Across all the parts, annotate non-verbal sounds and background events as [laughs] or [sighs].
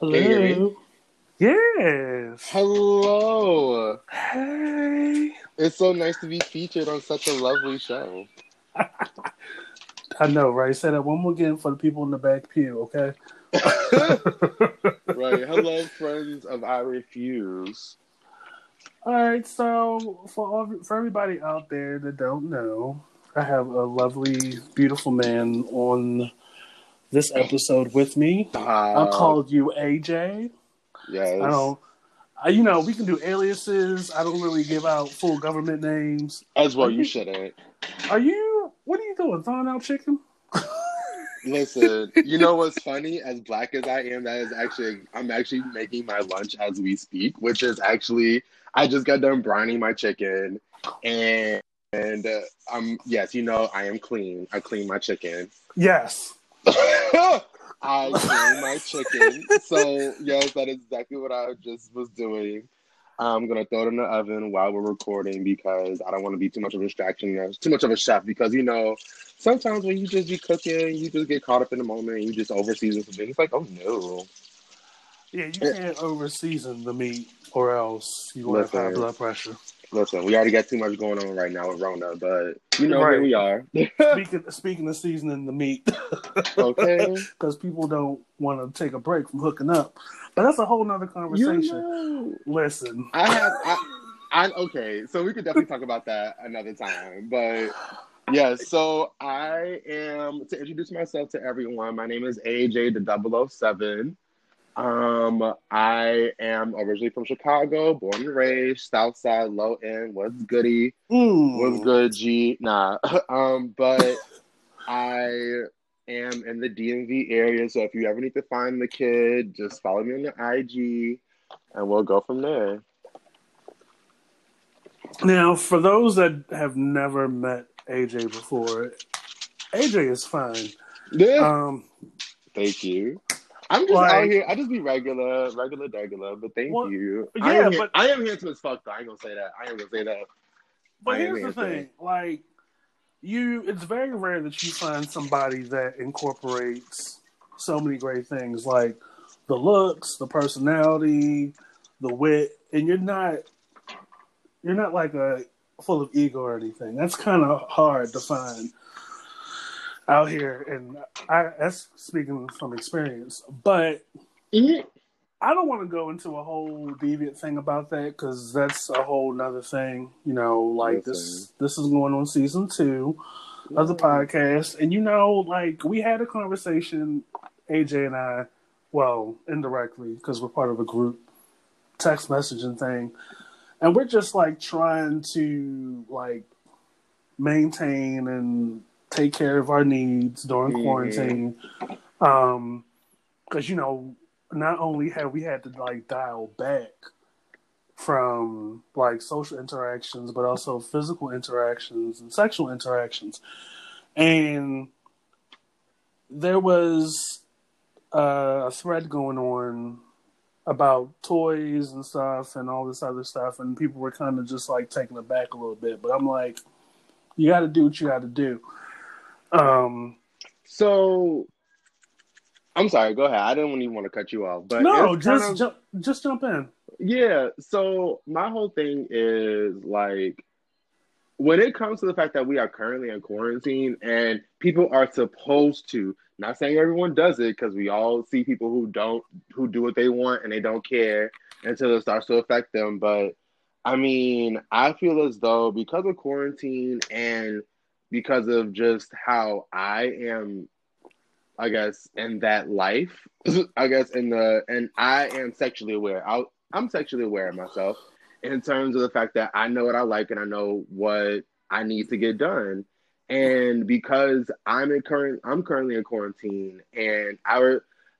Hello. Can you hear me? Yes. Hello. Hey. It's so nice to be featured on such a lovely show. [laughs] I know, right? Say that one more again for the people in the back pew, okay? [laughs] right. Hello, [laughs] friends of I Refuse. All right. So for all, for everybody out there that don't know, I have a lovely, beautiful man on this episode with me. Uh, I called you AJ. Yes. I don't. I, you know, we can do aliases. I don't really give out full government names. As well, you, you shouldn't. Are you? What are you doing? Thawing out chicken? Listen, you know [laughs] what's funny? As black as I am, that is actually I'm actually making my lunch as we speak, which is actually I just got done brining my chicken, and and uh, um yes, you know I am clean. I clean my chicken. Yes. [laughs] I clean my chicken. So yes, that is exactly what I just was doing. I'm gonna throw it in the oven while we're recording because I don't want to be too much of a distraction, too much of a chef. Because you know, sometimes when you just be cooking, you just get caught up in the moment and you just overseason something. It's like, oh no. Yeah, you eh. can't overseason the meat, or else you will have high blood pressure. Listen, we already got too much going on right now with Rona, but you know right. here we are. speaking speaking of seasoning the meat, okay, [laughs] because people don't want to take a break from hooking up, but that's a whole nother conversation. You know, Listen, I have, I, I okay, so we could definitely talk about that another time, but. Yes, yeah, so I am to introduce myself to everyone. My name is AJ the 007. Um, I am originally from Chicago, born and raised, South Side, low end. What's goody? Mm. What's good, G? Nah. [laughs] um, but I am in the DMV area, so if you ever need to find the kid, just follow me on the IG, and we'll go from there. Now, for those that have never met AJ before, AJ is fine. Yeah. Um, Thank you. I'm just like, out here. I just be regular, regular, regular. But thank well, you. Yeah, I am but here, I am handsome as fuck. Though I ain't gonna say that. I ain't gonna say that. But here's the thing: like you, it's very rare that you find somebody that incorporates so many great things, like the looks, the personality, the wit, and you're not, you're not like a full of ego or anything. That's kind of hard to find out here, and I that's speaking from experience. But mm-hmm. I don't want to go into a whole deviant thing about that because that's a whole nother thing. You know, like this this is going on season two of the podcast, and you know, like we had a conversation, AJ and I, well, indirectly because we're part of a group text messaging thing, and we're just like trying to like maintain and take care of our needs during mm-hmm. quarantine. Um, because you know, not only have we had to like dial back from like social interactions, but also physical interactions and sexual interactions, and there was uh, a thread going on about toys and stuff and all this other stuff, and people were kind of just like taking it back a little bit. But I'm like, you got to do what you got to do. Um, so I'm sorry. Go ahead. I didn't even want to cut you off, but no, just kind of, jump, just jump in. Yeah. So my whole thing is like when it comes to the fact that we are currently in quarantine and people are supposed to not saying everyone does it because we all see people who don't who do what they want and they don't care until it starts to affect them but i mean i feel as though because of quarantine and because of just how I am, I guess, in that life. [laughs] I guess in the and I am sexually aware. i I'm sexually aware of myself in terms of the fact that I know what I like and I know what I need to get done. And because I'm in current, I'm currently in quarantine, and I,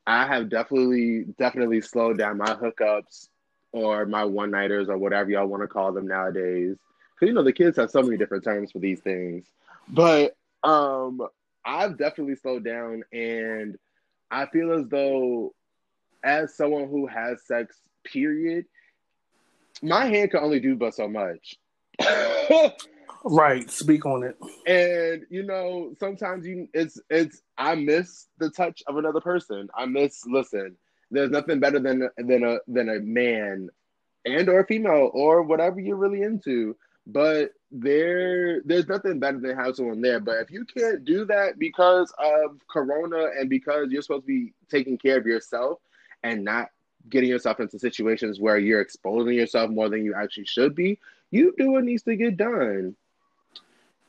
I have definitely, definitely slowed down my hookups or my one nighters or whatever y'all want to call them nowadays. Because you know the kids have so many different terms for these things. But um, I've definitely slowed down, and I feel as though, as someone who has sex, period, my hand can only do but so much. [laughs] right, speak on it. And you know, sometimes you it's it's I miss the touch of another person. I miss listen. There's nothing better than than a than a man and or female or whatever you're really into. But there there's nothing better than having someone there. But if you can't do that because of corona and because you're supposed to be taking care of yourself and not getting yourself into situations where you're exposing yourself more than you actually should be, you do what needs to get done.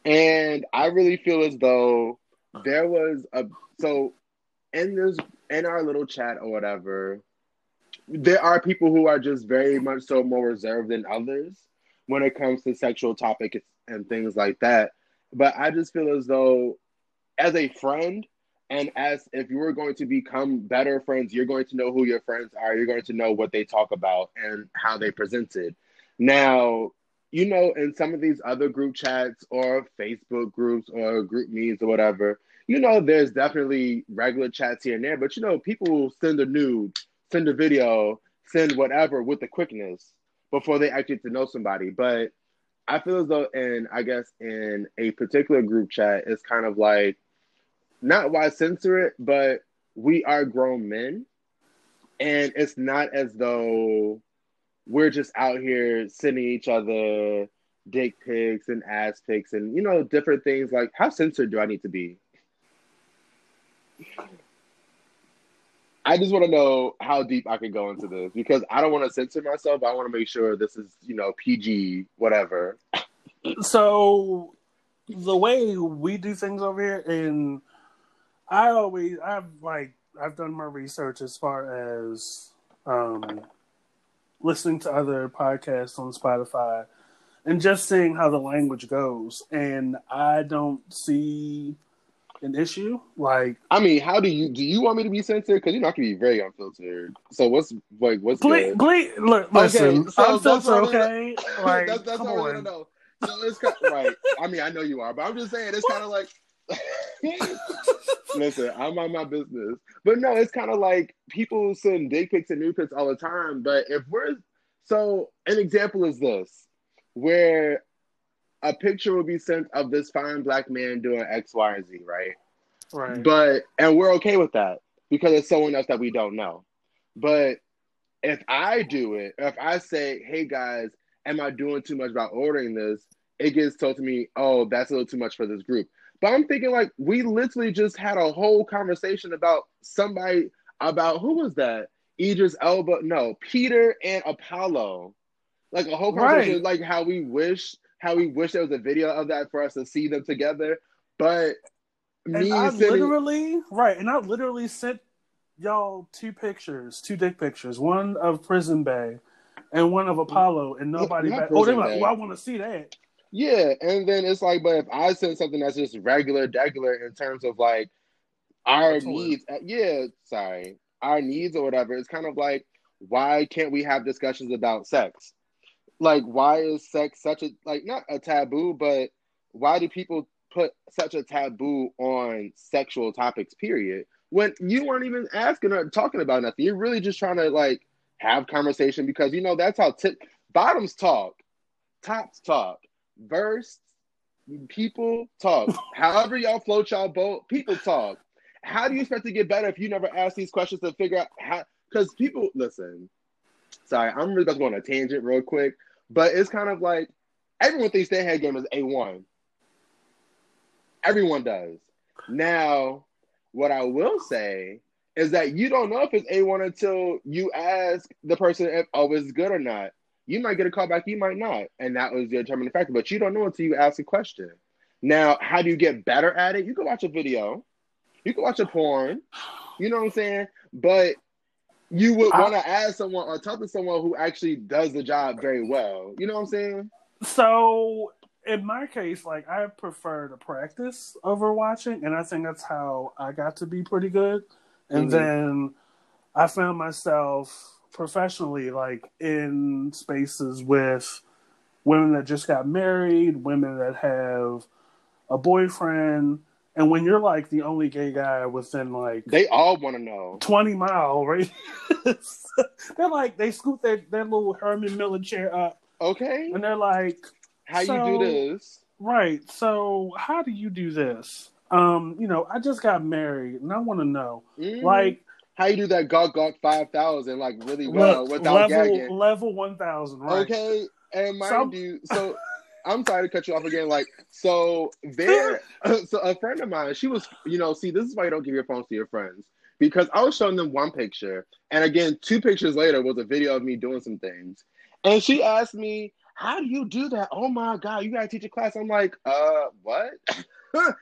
And I really feel as though there was a so in this in our little chat or whatever, there are people who are just very much so more reserved than others when it comes to sexual topics and things like that. But I just feel as though, as a friend, and as if you were going to become better friends, you're going to know who your friends are. You're going to know what they talk about and how they present it. Now, you know, in some of these other group chats or Facebook groups or GroupMe's or whatever, you know, there's definitely regular chats here and there, but you know, people will send a nude, send a video, send whatever with the quickness before they actually get to know somebody. But I feel as though, in I guess in a particular group chat, it's kind of like not why censor it, but we are grown men, and it's not as though we're just out here sending each other dick pics and ass pics and you know different things like how censored do I need to be? I just want to know how deep I can go into this because I don't want to censor myself. I want to make sure this is, you know, PG, whatever. So, the way we do things over here, and I always, I've like, I've done my research as far as um, listening to other podcasts on Spotify and just seeing how the language goes. And I don't see an issue. Like, I mean, how do you do? You want me to be censored? Because you're not gonna be very unfiltered. So what's like what's please, please look, listen, okay, so I'm censored, okay? [laughs] Like, that's, that's come all I want to know. So it's kind of, right. I mean, I know you are, but I'm just saying it's kind of like. [laughs] Listen, I'm on my business, but no, it's kind of like people send dick pics and nude pics all the time. But if we're so, an example is this, where a picture will be sent of this fine black man doing X, Y, and Z, right? Right. But and we're okay with that because it's someone else that we don't know. But if I do it, if I say, "Hey guys, am I doing too much about ordering this?" It gets told to me, "Oh, that's a little too much for this group." But I'm thinking like we literally just had a whole conversation about somebody about who was that? Idris Elba? No, Peter and Apollo. Like a whole conversation, right. like how we wish how we wish there was a video of that for us to see them together. But me I sitting... literally right, and I literally sent y'all two pictures, two dick pictures, one of Prison Bay and one of Apollo, and nobody. Back... Oh, they're like, "Well, I want to see that." Yeah, and then it's like, but if I send something that's just regular, regular in terms of like our needs, uh, yeah, sorry, our needs or whatever, it's kind of like, why can't we have discussions about sex? Like why is sex such a like not a taboo, but why do people put such a taboo on sexual topics? Period. When you weren't even asking or talking about nothing, you're really just trying to like have conversation because you know that's how tip bottoms talk, tops talk, verse people talk. [laughs] However y'all float y'all boat, people talk. How do you expect to get better if you never ask these questions to figure out how? Because people listen. Sorry, I'm really about to go on a tangent real quick. But it's kind of like everyone thinks their head game is A1. Everyone does. Now, what I will say is that you don't know if it's A1 until you ask the person if oh it's good or not. You might get a call back, you might not, and that was the determining factor. But you don't know until you ask a question. Now, how do you get better at it? You can watch a video, you can watch a porn. You know what I'm saying? But you would want to ask someone or talk to someone who actually does the job very well. You know what I'm saying? So in my case, like I prefer to practice over watching, and I think that's how I got to be pretty good. And mm-hmm. then I found myself professionally like in spaces with women that just got married, women that have a boyfriend, and when you're like the only gay guy within like they all want to know twenty mile right? [laughs] they're like they scoot their, their little Herman Miller chair up. Okay. And they're like, How so, you do this? Right. So how do you do this? Um, you know, I just got married and I want to know, mm-hmm. like, how you do that Gawk Gawk five thousand like really well Look, without level gagging. level one thousand, right? Okay, and mind Some- you, so I'm sorry to cut you off again. Like, so there, [laughs] so a friend of mine, she was, you know, see, this is why you don't give your phones to your friends because I was showing them one picture, and again, two pictures later was a video of me doing some things, and she asked me, "How do you do that? Oh my god, you gotta teach a class." I'm like, uh, what? [laughs]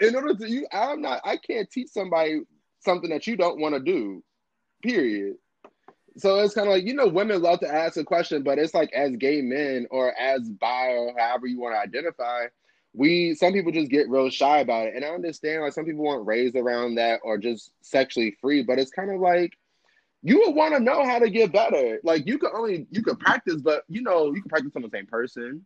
In order to you, I'm not, I can't teach somebody something that you don't want to do. Period. So it's kind of like you know, women love to ask a question, but it's like as gay men or as bi or however you want to identify, we some people just get real shy about it. And I understand like some people weren't raised around that or just sexually free, but it's kind of like you would want to know how to get better. Like you could only you could practice, but you know you can practice on the same person.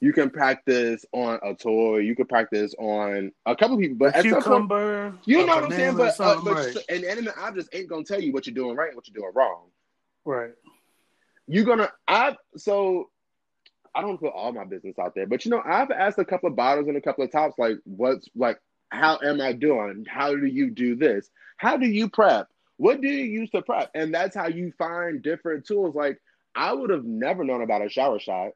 You can practice on a toy. You can practice on a couple people, but at some point, Cucumber. you know what I'm saying? But, uh, but right. an animate object ain't gonna tell you what you're doing right and what you're doing wrong. right. You're gonna I so I don't put all my business out there, but you know, I've asked a couple of bottles and a couple of tops, like, what's like, how am I doing? How do you do this? How do you prep? What do you use to prep? And that's how you find different tools. Like, I would have never known about a shower shot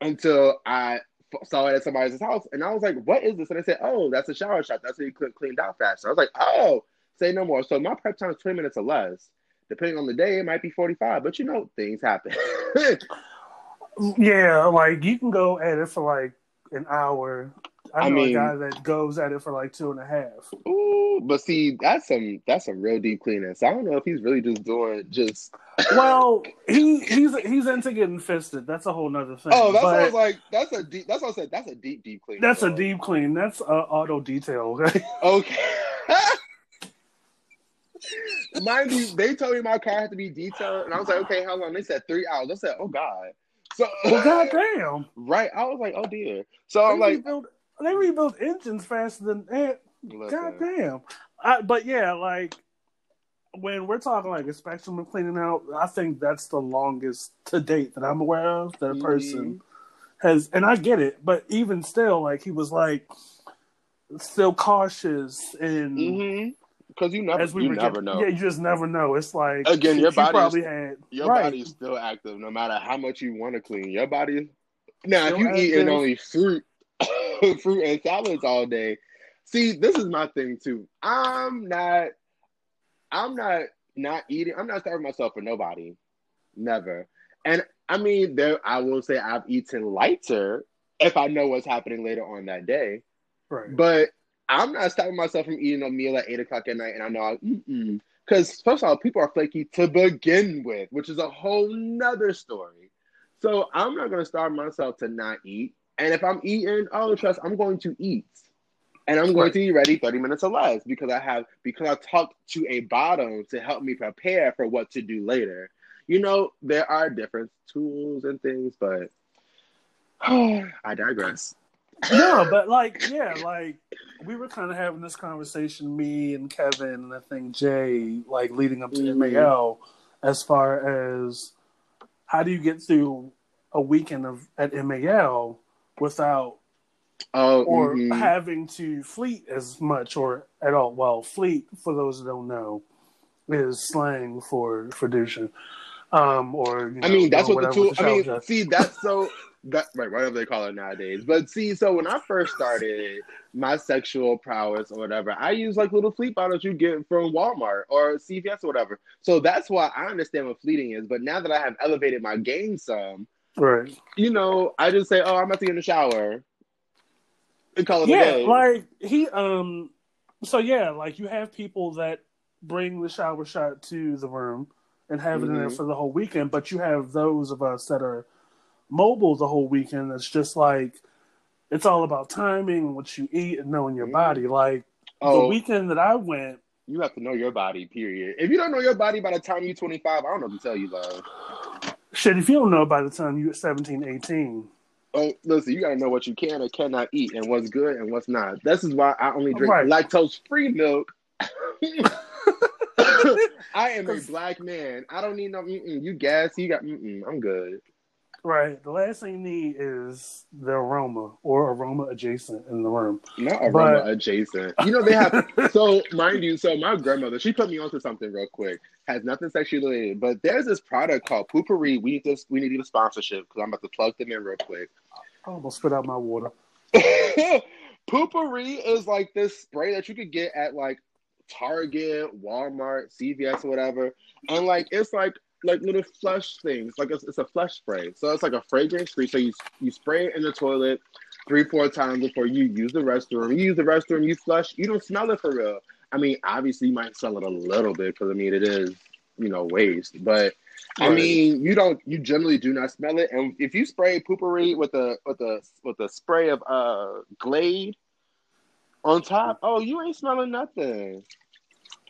until I saw it at somebody's house, and I was like, "What is this?" And I said, "Oh, that's a shower shot. That's how you clean cleaned out faster." I was like, "Oh, say no more." So my prep time is twenty minutes or less. Depending on the day, it might be forty-five, but you know, things happen. [laughs] Yeah, like you can go at it for like an hour. I I know mean- a guy that goes at it for like two and a half. Ooh, but see, that's some that's some real deep cleaning. So I don't know if he's really just doing just. [coughs] Well, he he's he's into getting fisted. That's a whole nother thing. Oh, that's what I was like. That's a deep. That's what I said. That's a deep, deep clean. that's a deep clean. That's uh, auto detail. Okay. [laughs] Okay. [laughs] Mind you, they told me my car had to be detailed, and I was like, okay, how long? They said three hours. I said, oh god. So well, [laughs] goddamn. right, I was like, oh dear. So I'm like, they rebuild engines faster than eh, listen, goddamn. I, but yeah, like when we're talking like a spectrum of cleaning out, I think that's the longest to date that I'm aware of that a person has. And I get it, but even still, like he was like still cautious and. Mm-hmm. Because you never, As we you never getting- know. Yeah, you just never know. It's like Again, your body is- probably had Your right. body's still active no matter how much you want to clean. Your body. Now, if Still you eating only fruit, [laughs] fruit and salads all day, see, this is my thing too. I'm not. I'm not not eating. I'm not starving myself for nobody. Never. And I mean, there. I will say I've eaten lighter if I know what's happening later on that day. right. But I'm not stopping myself from eating a meal at eight o'clock at night, and I know I mm because first of all, people are flaky to begin with, which is a whole nother story. So I'm not going to starve myself to not eat, and if I'm eating, oh trust, I'm going to eat, and I'm going Right. to be ready thirty minutes or less because I have because I talked to a bottom to help me prepare for what to do later. You know, there are different tools and things, but [sighs] I digress. no, but like, yeah, like we were kind of having this conversation, me and Kevin, and I think Jay, like leading up to Mhm. MAL, as far as how do you get through a weekend of at MAL without Oh, or mhm. having to fleet as much or at all. Well, fleet, for those who don't know, is slang for for douching. Um, or you know, I mean, that's what the tool. with I mean, see, that's so that right, whatever they call it nowadays. But see, so when I first started my sexual prowess or whatever, I use like little fleet bottles you get from Walmart or CVS or whatever. So that's why I understand what fleeting is. But now that I have elevated my game some, right? you know, I just say, "Oh, I'm about to get in the shower," and call it a Yeah, day. like he um. So yeah, like you have people that bring the shower shot to the room and have it in there Mhm. for the whole weekend, but you have those of us that are mobile the whole weekend. That's just like it's all about timing, what you eat, and knowing your Mhm. body. Like the oh, weekend that I went, you have to know your body. Period. If you don't know your body by the time you're 25, I don't know what to tell you, love. Shit, if you don't know by the time you're 17, 18, Oh, listen, you gotta know what you can or cannot eat and what's good and what's not. This is why I only drink Right. lactose free milk. [laughs] I am a black man. I don't need no. You gas? You got? I'm good. Right. The last thing you need is the aroma or aroma adjacent in the room. Not aroma but... adjacent. You know they have. [laughs] so mind you, so my grandmother she put me onto something real quick. Has nothing sexually related, but there's this product called Poo-Pourri. We need this. We need a sponsorship because I'm about to plug them in real quick. I almost spit out my water. [laughs] Poo-Pourri is like this spray that you could get at like Target, Walmart, CVS, whatever, and like it's like like little flush things. Like it's, it's a flush spray, so it's like a fragrance free. So you you spray it in the toilet three four times before you use the restroom. You use the restroom, you flush. You don't smell it for real. I mean, obviously you might smell it a little bit because I mean it is you know waste, but. Right. I mean, you don't. You generally do not smell it, and if you spray Poo-Pourri with a with a with a spray of uh Glade on top, oh, you ain't smelling nothing.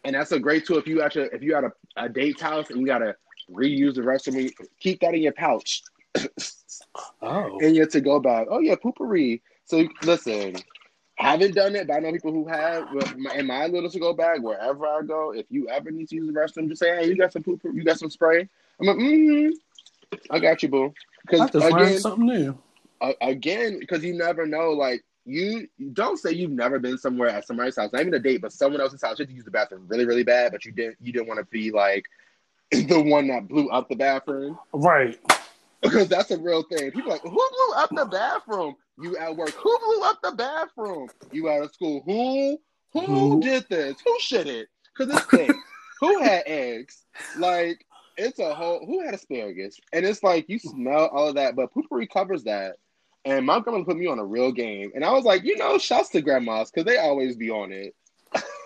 And that's a great tool if you actually if you had a, a date's house and you gotta reuse the rest of me. Keep that in your pouch. [coughs] oh. In your to go bag. Oh yeah, Poo-Pourri. So listen, haven't done it, but I know people who have. In my little to go bag, wherever I go, if you ever need to use the restroom, just say, "Hey, you got some poop? You got some spray?" I'm like, "Mm-hmm, I got you, boo." Because again, something new. Uh, again, because you never know. Like you don't say you've never been somewhere at somebody's house, not even a date, but someone else's house. You had to use the bathroom really, really bad, but you didn't. You didn't want to be like [clears throat] the one that blew up the bathroom. Right. Because that's a real thing. People like, who blew up the bathroom? You at work. Who blew up the bathroom? You out of school. Who? Who, who? did this? Who shit it? Because it's thing. [laughs] who had eggs? Like, it's a whole. Who had asparagus? And it's like you smell all of that, but Poo-Pourri covers that. And my grandma put me on a real game, and I was like, you know, shouts to grandmas because they always be on it.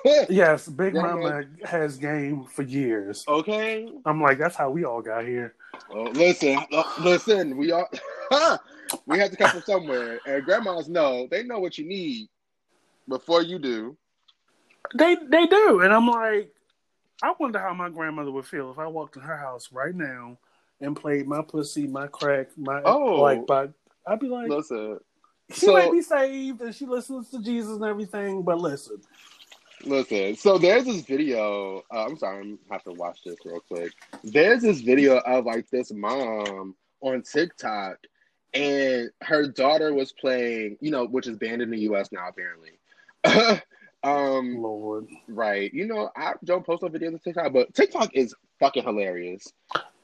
[laughs] yes, Big Mama has game for years. Okay. I'm like, that's how we all got here. Oh, listen, uh, listen, we all [laughs] we have to come from somewhere, and grandmas know they know what you need before you do. They they do, and I'm like, I wonder how my grandmother would feel if I walked in her house right now and played my pussy, my crack, my oh, like, but I'd be like, listen, she so, might be saved and she listens to Jesus and everything, but listen, Listen, so there's this video. Uh, I'm sorry, I have to watch this real quick. There's this video of like this mom on TikTok, and her daughter was playing, you know, which is banned in the U.S. now apparently. [laughs] um, Lord, right? You know, I don't post no videos on TikTok, but TikTok is fucking hilarious.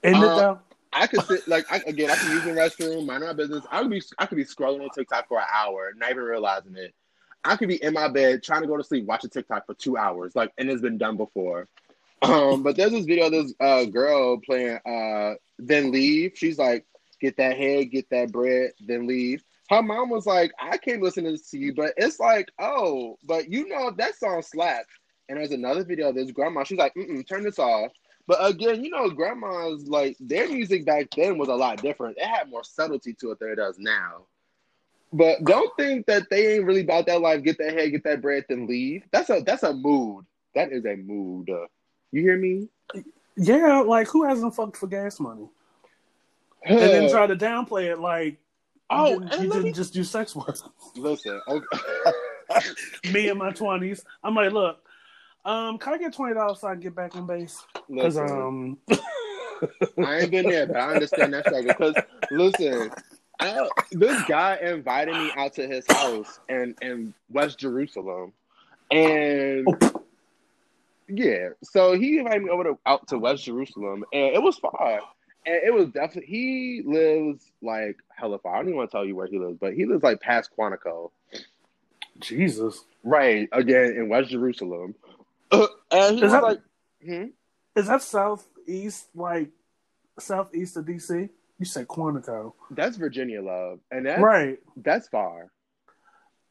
Isn't um, it though? I could sit like I, again. I can use the restroom, mind my business. I could be I could be scrolling on TikTok for an hour, not even realizing it. I could be in my bed trying to go to sleep, watching TikTok for two hours, like, and it's been done before. Um, but there's this video of this uh, girl playing uh, Then Leave. She's like, get that head, get that bread, then leave. Her mom was like, I can't listen to this to you, but it's like, oh, but you know, that song slaps. And there's another video of this grandma. She's like, turn this off. But again, you know, grandmas, like, their music back then was a lot different. It had more subtlety to it than it does now. But don't think that they ain't really about that life. Get that head, get that bread, then leave. That's a that's a mood. That is a mood. Uh, you hear me? Yeah, like who hasn't fucked for gas money? and then try to downplay it like oh, you didn't, you didn't me... just do sex work. Listen, okay. [laughs] me in my twenties, I'm like, look, um, can I get twenty dollars so I can get back on base? Because um, I ain't been there, but I understand that struggle. Because listen, I, this guy invited me out to his house in, in West Jerusalem. And yeah, so he invited me over to out to West Jerusalem and it was far. And it was definitely he lives like hella far. I don't even want to tell you where he lives, but he lives like past Quantico. Jesus. Right, again in West Jerusalem. [clears throat] and he is was that, like hmm? Is that southeast like southeast of DC? You said Quantico. That's Virginia, love, and that's right. That's far.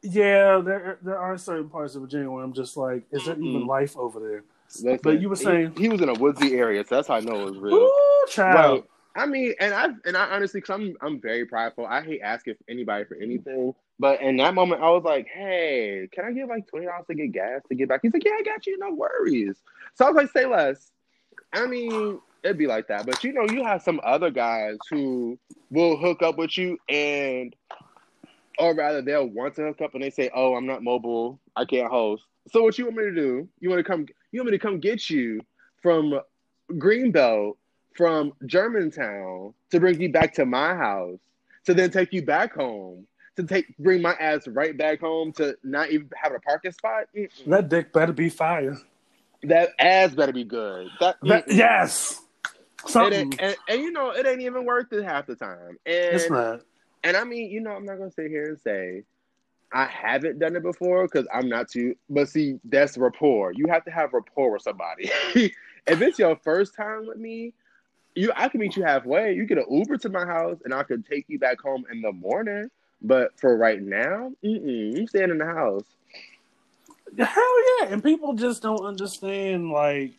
Yeah, there there are certain parts of Virginia where I'm just like, is there mm-hmm. even life over there? Listen, but you were saying he, he, was in a woodsy area, so that's how I know it was real. Ooh, child. I mean, and I and I honestly, cause I'm I'm very prideful. I hate asking anybody for anything, but in that moment, I was like, "Hey, can I get like twenty dollars to get gas to get back?" He's like, "Yeah, I got you. No worries." So I was like, "Say less." I mean, it'd be like that. But you know, you have some other guys who will hook up with you and or rather they'll want to hook up and they say, Oh, I'm not mobile, I can't host. So what you want me to do? You want to come you want me to come get you from Greenbelt from Germantown to bring you back to my house, to then take you back home, to take bring my ass right back home to not even have a parking spot. Mm-mm. That dick better be fire. That ass better be good. That, that yes. And, and, and, you know, it ain't even worth it half the time. And, it's not. And I mean, you know, I'm not gonna sit here and say I haven't done it before because I'm not too. But see, that's rapport. You have to have rapport with somebody. [laughs] if it's your first time with me, you I can meet you halfway. You get an Uber to my house, and I could take you back home in the morning. But for right now, you staying in the house. Hell yeah! And people just don't understand like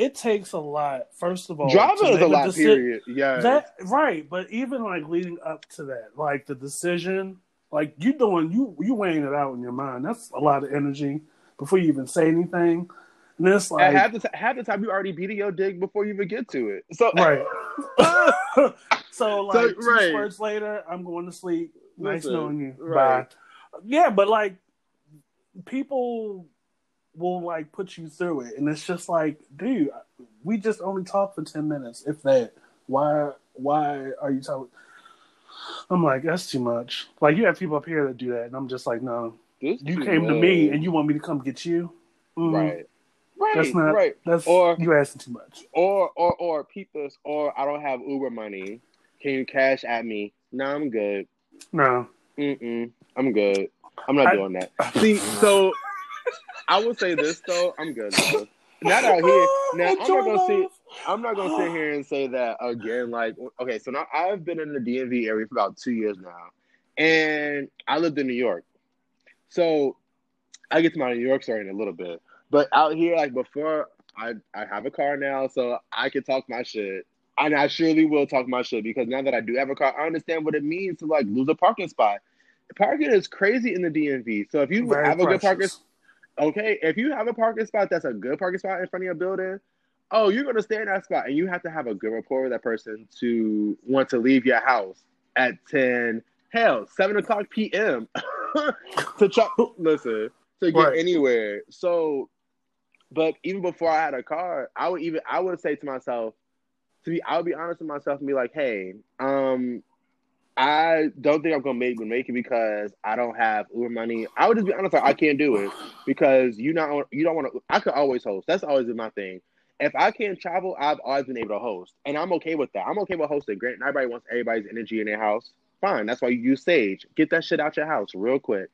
it takes a lot. First of all, driving is a lot. Deci- period. Yeah. That right, but even like leading up to that, like the decision, like you doing you you weighing it out in your mind. That's a lot of energy before you even say anything. And it's like half the, t- half the time you already beating your dick before you even get to it. So [laughs] right. [laughs] so like so, right. two words later, I'm going to sleep. Nice knowing you. Right. Bye. Yeah, but like people will like put you through it, and it's just like, dude, we just only talked for ten minutes, if that. Why? Why are you talking? I'm like, that's too much. Like you have people up here that do that, and I'm just like, no. This you came to me, and you want me to come get you, mm right? Right. That's not right. That's or you asking too much. Or or or this. Or I don't have Uber money. Can you cash at me? No, I'm good. No. Mm-mm. I'm good. I'm not I, doing that. See, so I will say this though, I'm good. Though. Not out here. Now I'm not gonna sit. I'm not gonna sit here and say that again. Like, okay, so now I've been in the DMV area for about two years now, and I lived in New York. So I get to my New York story in a little bit, but out here, like before, I I have a car now, so I can talk my shit. And I surely will talk my shit because now that I do have a car, I understand what it means to like lose a parking spot. Parking is crazy in the DMV. So if you Very have precious. a good parking Okay, if you have a parking spot that's a good parking spot in front of your building, oh, you're gonna stay in that spot, and you have to have a good rapport with that person to want to leave your house at ten, hell, seven o'clock p.m. [laughs] to try. Listen, to get right. anywhere. So, but even before I had a car, I would even I would say to myself, to be, I would be honest with myself and be like, hey, um, I don't think I'm gonna make make it because I don't have Uber money. I would just be honest, like, I can't do it because you not you don't want to. I could always host. That's always been my thing. If I can't travel, I've always been able to host, and I'm okay with that. I'm okay with hosting. Grant, everybody wants everybody's energy in their house. Fine, that's why you use Sage. Get that shit out your house real quick.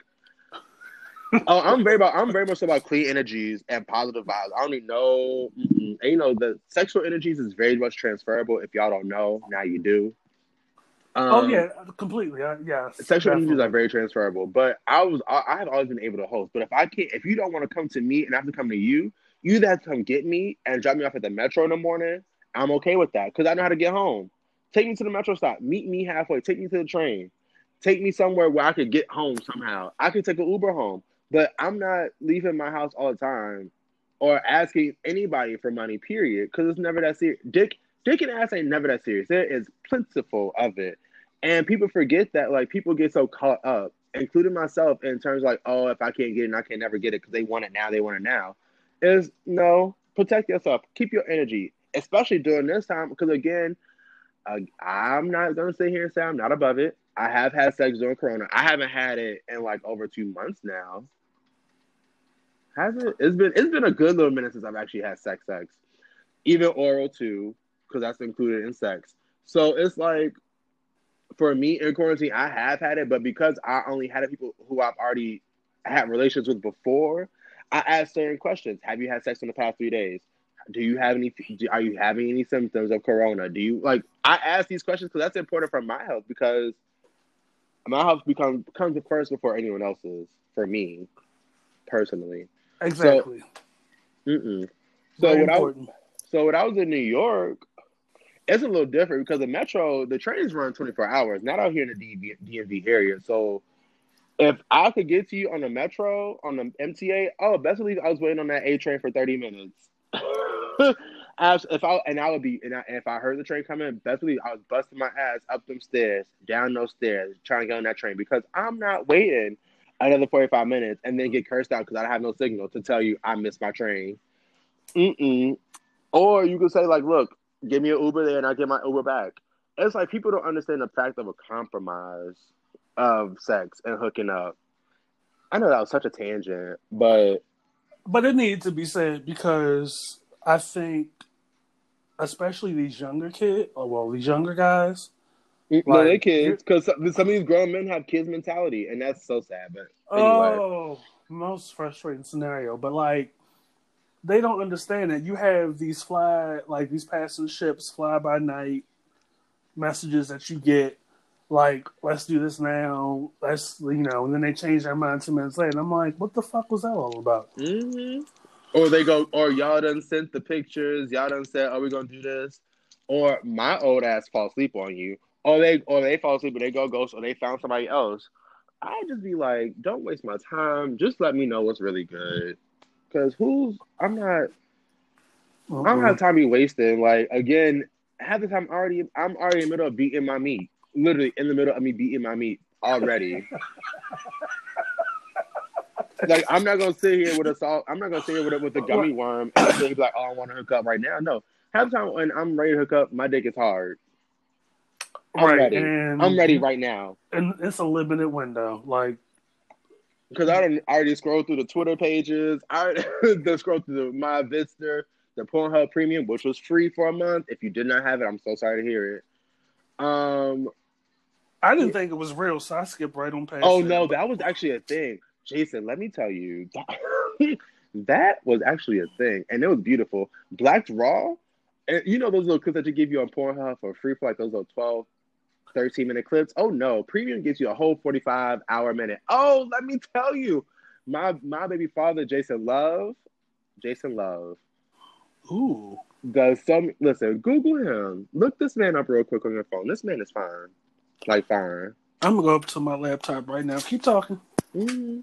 [laughs] oh, I'm very about. I'm very much about clean energies and positive vibes. I don't even know. And, you know, the sexual energies is very much transferable. If y'all don't know, now you do. Um, oh yeah, completely. Uh, yeah. Sexual energies are very transferable, but I was I, I, have always been able to host. But if I can't, if you don't want to come to me and I have to come to you, you either have to come get me and drop me off at the metro in the morning. I'm okay with that because I know how to get home. Take me to the metro stop. Meet me halfway. Take me to the train. Take me somewhere where I could get home somehow. I could take an Uber home, but I'm not leaving my house all the time or asking anybody for money. Period. Because it's never that serious. Dick, dick and ass ain't never that serious. There is plentiful of it and people forget that, like, people get so caught up, including myself, in terms like, oh, if I can't get it, I can never get it because they want it now, they want it now. Is no, protect yourself, keep your energy, especially during this time, because again, uh, I'm not gonna sit here and say I'm not above it. I have had sex during Corona. I haven't had it in like over two months now. Has it? It's been it's been a good little minute since I've actually had sex, sex, even oral too, because that's included in sex. So it's like for me in quarantine, I have had it, but because I only had it people who I've already had relations with before, I asked certain questions. Have you had sex in the past three days? Do you have any? Are you having any symptoms of corona? Do you like? I ask these questions because that's important for my health because my health becomes comes first before anyone else's for me personally. Exactly. So, mm-mm. so when I so when I was in New York, it's a little different because the metro, the trains run 24 hours, not out here in the DMV area. So if I could get to you on the metro, on the MTA, oh, best believe I was waiting on that A train for 30 minutes. [laughs] If I and I would be and, I, if I heard the train coming, best believe I was busting my ass up them stairs, down those stairs, trying to get on that train because I'm not waiting another 45 minutes and then get cursed out because I have no signal to tell you I missed my train. Mm-mm. Or you could say like, look, give me an Uber there, and I'll get my Uber back. It's like people don't understand the fact of a compromise of sex and hooking up. I know that was such a tangent, but but it needed to be said because I think, especially these younger kids, or oh, well, these younger guys. Mm, no, like, they kids because some, some, of these grown men have kids mentality, and that's so sad. But anyway. oh, most frustrating scenario. But like, they don't understand that you have these fly like these passing ships fly by night messages that you get like let's do this now let's you know and then they change their mind two minutes later. And i'm like what the fuck was that all about? Mm-hmm. or they go or y'all done sent the pictures y'all done said are we gonna do this? Or my old ass fall asleep on you. Or they or they fall asleep and they go ghost or they found somebody else. I just be like don't waste my time. Just let me know what's really good because who's i'm not uh-uh. I don't have time to be wasting. Like again, half the time I'm already I'm already in the middle of beating my meat literally in the middle of me beating my meat already. [laughs] like I'm not gonna sit here with a salt. I'm not gonna sit here with a, with a gummy worm and be like, "Oh, I want to hook up right now." No, half the time when I'm ready to hook up, my dick is hard. I'm right, ready. I'm ready right now. And it's a limited window, like because I don't I already scroll through the Twitter pages. I [laughs] already scroll through the, my Vista, the Pornhub Premium, which was free for a month. If you did not have it, I'm so sorry to hear it. Um, I didn't think it was real, so I skipped right on past. Oh that. no, that was actually a thing, Jason. Let me tell you, [laughs] that was actually a thing, and it was beautiful. Blacked Raw, and you know those little clips that you give you on Pornhub for free for like those little 12, 13 minute clips. Oh no, Premium gives you a whole forty five hour minute. Oh, let me tell you, my my baby father, Jason Luv, Jason Luv. Ooh. Does some listen? Google him. Look this man up real quick on your phone. This man is fine. Like fine. I'm gonna go up to my laptop right now. Keep talking. Mm-hmm.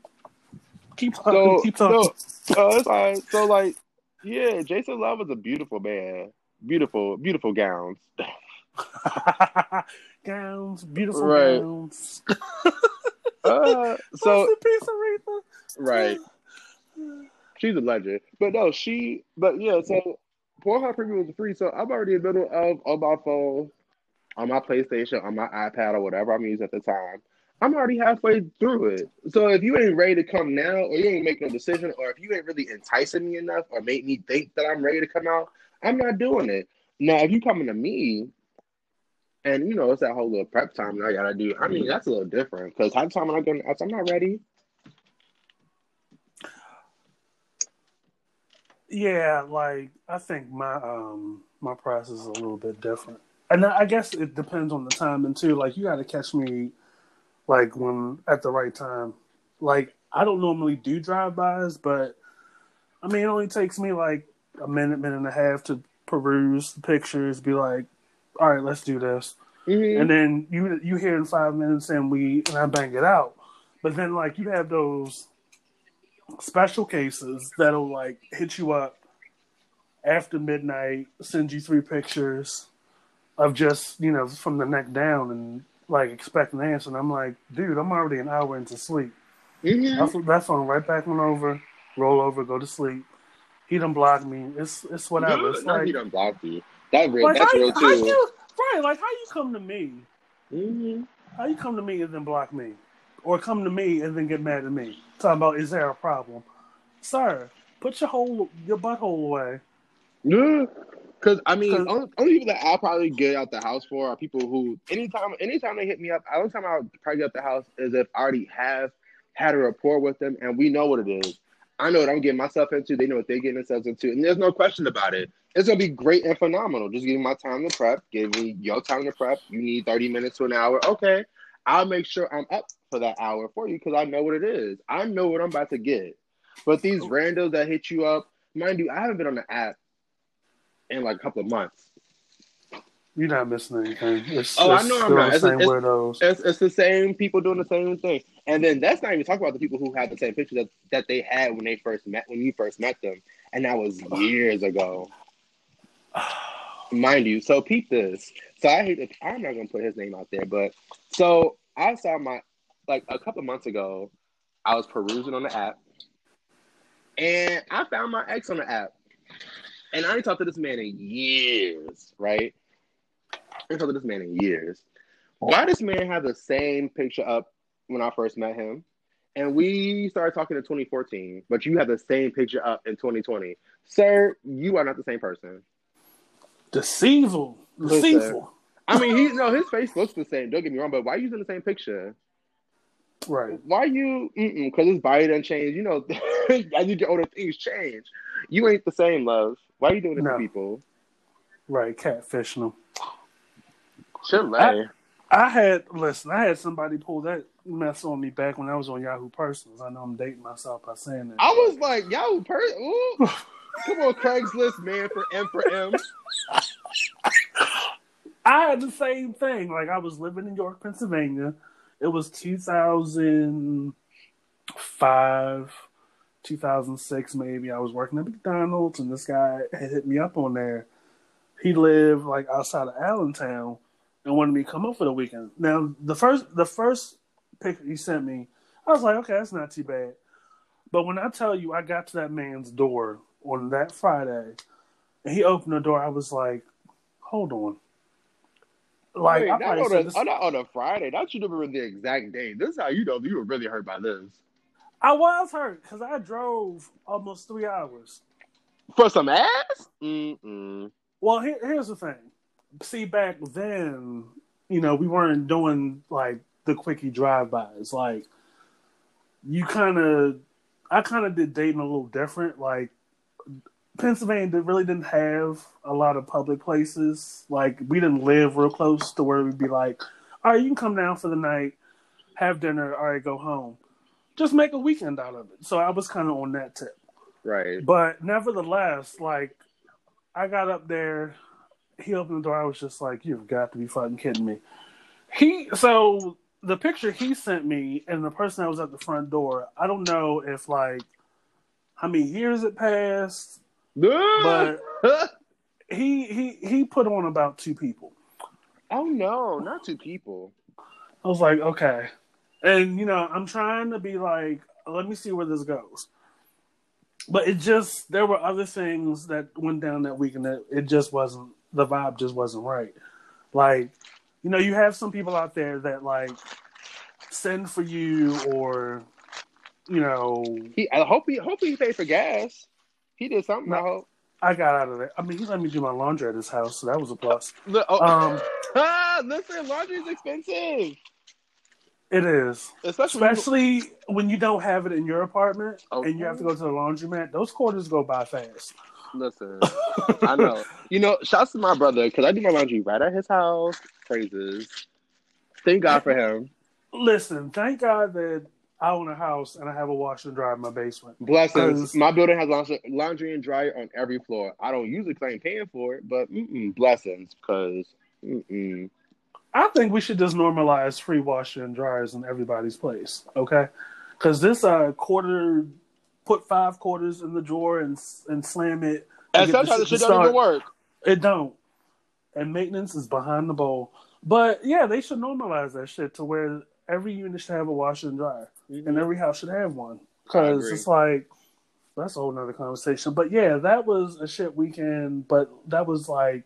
Keep talking. So, keep talking. So, it's fine. So like, yeah, Jason Luv is a beautiful man. Beautiful, beautiful gowns. [laughs] [laughs] gowns, beautiful right. gowns. [laughs] uh, so piece Aretha. Right. She's a legend. But no, she but yeah, so Pornhub Premium was free, so I'm already in the middle of on my phone on my PlayStation, on my iPad, or whatever I'm using at the time, I'm already halfway through it. So if you ain't ready to come now, or you ain't making a decision, or if you ain't really enticing me enough, or make me think that I'm ready to come out, I'm not doing it. Now, if you coming to me, and you know it's that whole little prep time that I gotta do. I mean, that's a little different because half time I'm going, I'm not ready. Yeah, like I think my um my process is a little bit different and I guess it depends on the timing too. Like you got to catch me, like when at the right time. Like I don't normally do drive bys, but I mean it only takes me like a minute, minute and a half to peruse the pictures, be like, all right, let's do this, mm-hmm. and then you you hear in five minutes and we and I bang it out. But then like you have those special cases that'll like hit you up after midnight, send you three pictures of just you know from the neck down and like expect an answer. And I'm like, dude, I'm already an hour into sleep. Mm-hmm. That's that phone right back on over, roll over, go to sleep. He done blocked me. It's it's whatever. it's like, he done blocked you. That real, like, that's how, real too. How you, right? Like how you come to me? Mm-hmm. How you come to me and then block me, or come to me and then get mad at me? Talking about is there a problem, sir? Put your whole your butthole away. Yeah. Because I mean, only, only, people that I'll probably get out the house for are people who anytime anytime they hit me up, the only time I'll probably get out the house is if I already have had a rapport with them and we know what it is. I know what I'm getting myself into. They know what they're getting themselves into, and there's no question about it. It's gonna be great and phenomenal. Just give me my time to prep. Give me your time to prep. You need 30 minutes to an hour. Okay, I'll make sure I'm up for that hour for you because I know what it is. I know what I'm about to get. But these randos that hit you up, mind you, I haven't been on the app in like a couple of months. You're not missing anything. It's, oh, it's I know I'm not. It's, it's, it's, it's, the same people doing the same thing, and then that's not even talking about the people who had the same picture that, that they had when they first met when you first met them, and that was years ago. Mind you, so peep this. So I hate. To, I'm not gonna put his name out there, but so I saw my like a couple months ago. I was perusing on the app, and I found my ex on the app. and I ain't talked to this man in years, right? I ain't talked to this man in years. Why does man have the same picture up when I first met him? And we started talking in 2014, but you have the same picture up in 2020. Sir, you are not the same person. Deceitful. Deceitful. I mean, he no, his face looks the same. Don't get me wrong, but why are you using the same picture? Right. Why you? Because his body doesn't change. You know, [laughs] as you get older, things change. You ain't the same, love. Why are you doing this no. to people? Right, catfishing them. Chile. I, I had listen. I had somebody pull that mess on me back when I was on Yahoo Personals. I know I'm dating myself by saying that. I was like Yahoo Personals. [laughs] Come on, Craigslist man for M for M. [laughs] I had the same thing. Like I was living in York, Pennsylvania. It was 2005, 2006 maybe. I was working at McDonald's and this guy had hit me up on there. He lived like outside of Allentown and wanted me to come up for the weekend. Now the first the first picture he sent me, I was like, okay, that's not too bad. But when I tell you I got to that man's door on that Friday and he opened the door, I was like, hold on. Like, Wait, not, on a, this... not on a Friday. Not you remember the exact day. This is how you know you were really hurt by this. I was hurt because I drove almost three hours for some ass. Mm-mm. Well, here, here's the thing. See, back then, you know, we weren't doing like the quickie drive-bys. Like, you kind of, I kind of did dating a little different. Like, Pennsylvania really didn't have a lot of public places. Like we didn't live real close to where we'd be like, all right, you can come down for the night, have dinner, all right, go home. Just make a weekend out of it. So I was kind of on that tip. Right. But nevertheless, like I got up there, he opened the door. I was just like, you've got to be fucking kidding me. He so the picture he sent me and the person that was at the front door, I don't know if like how many years it passed but [laughs] he he he put on about two people. Oh no, not two people. I was like, okay, and you know, I'm trying to be like, let me see where this goes. But it just there were other things that went down that week, and that it just wasn't the vibe just wasn't right. Like, you know, you have some people out there that like send for you or you know. He, I hope he hope he paid for gas. He did something. No, I hope. I got out of there. I mean, he let me do my laundry at his house, so that was a plus. [laughs] oh, um, [laughs] ah, listen, laundry is expensive. It is, especially, especially when you don't have it in your apartment okay. and you have to go to the laundromat. Those quarters go by fast. Listen, [laughs] I know. You know, shouts to my brother because I do my laundry right at his house. Praises. Thank God for him. Listen, thank God that I own a house and I have a washer and dryer in my basement. Blessings. My building has laundry and dryer on every floor. I don't use it because I ain't paying for it, but blessings because. I think we should just normalize free washer and dryers in everybody's place, okay? Because this uh, quarter, put five quarters in the drawer and and slam it. And sometimes the shit don't even work. It don't. And maintenance is behind the bowl. But yeah, they should normalize that shit to where every unit should have a washer and dryer mm-hmm. and every house should have one because it's like that's a whole nother conversation. But yeah, that was a shit weekend. But that was like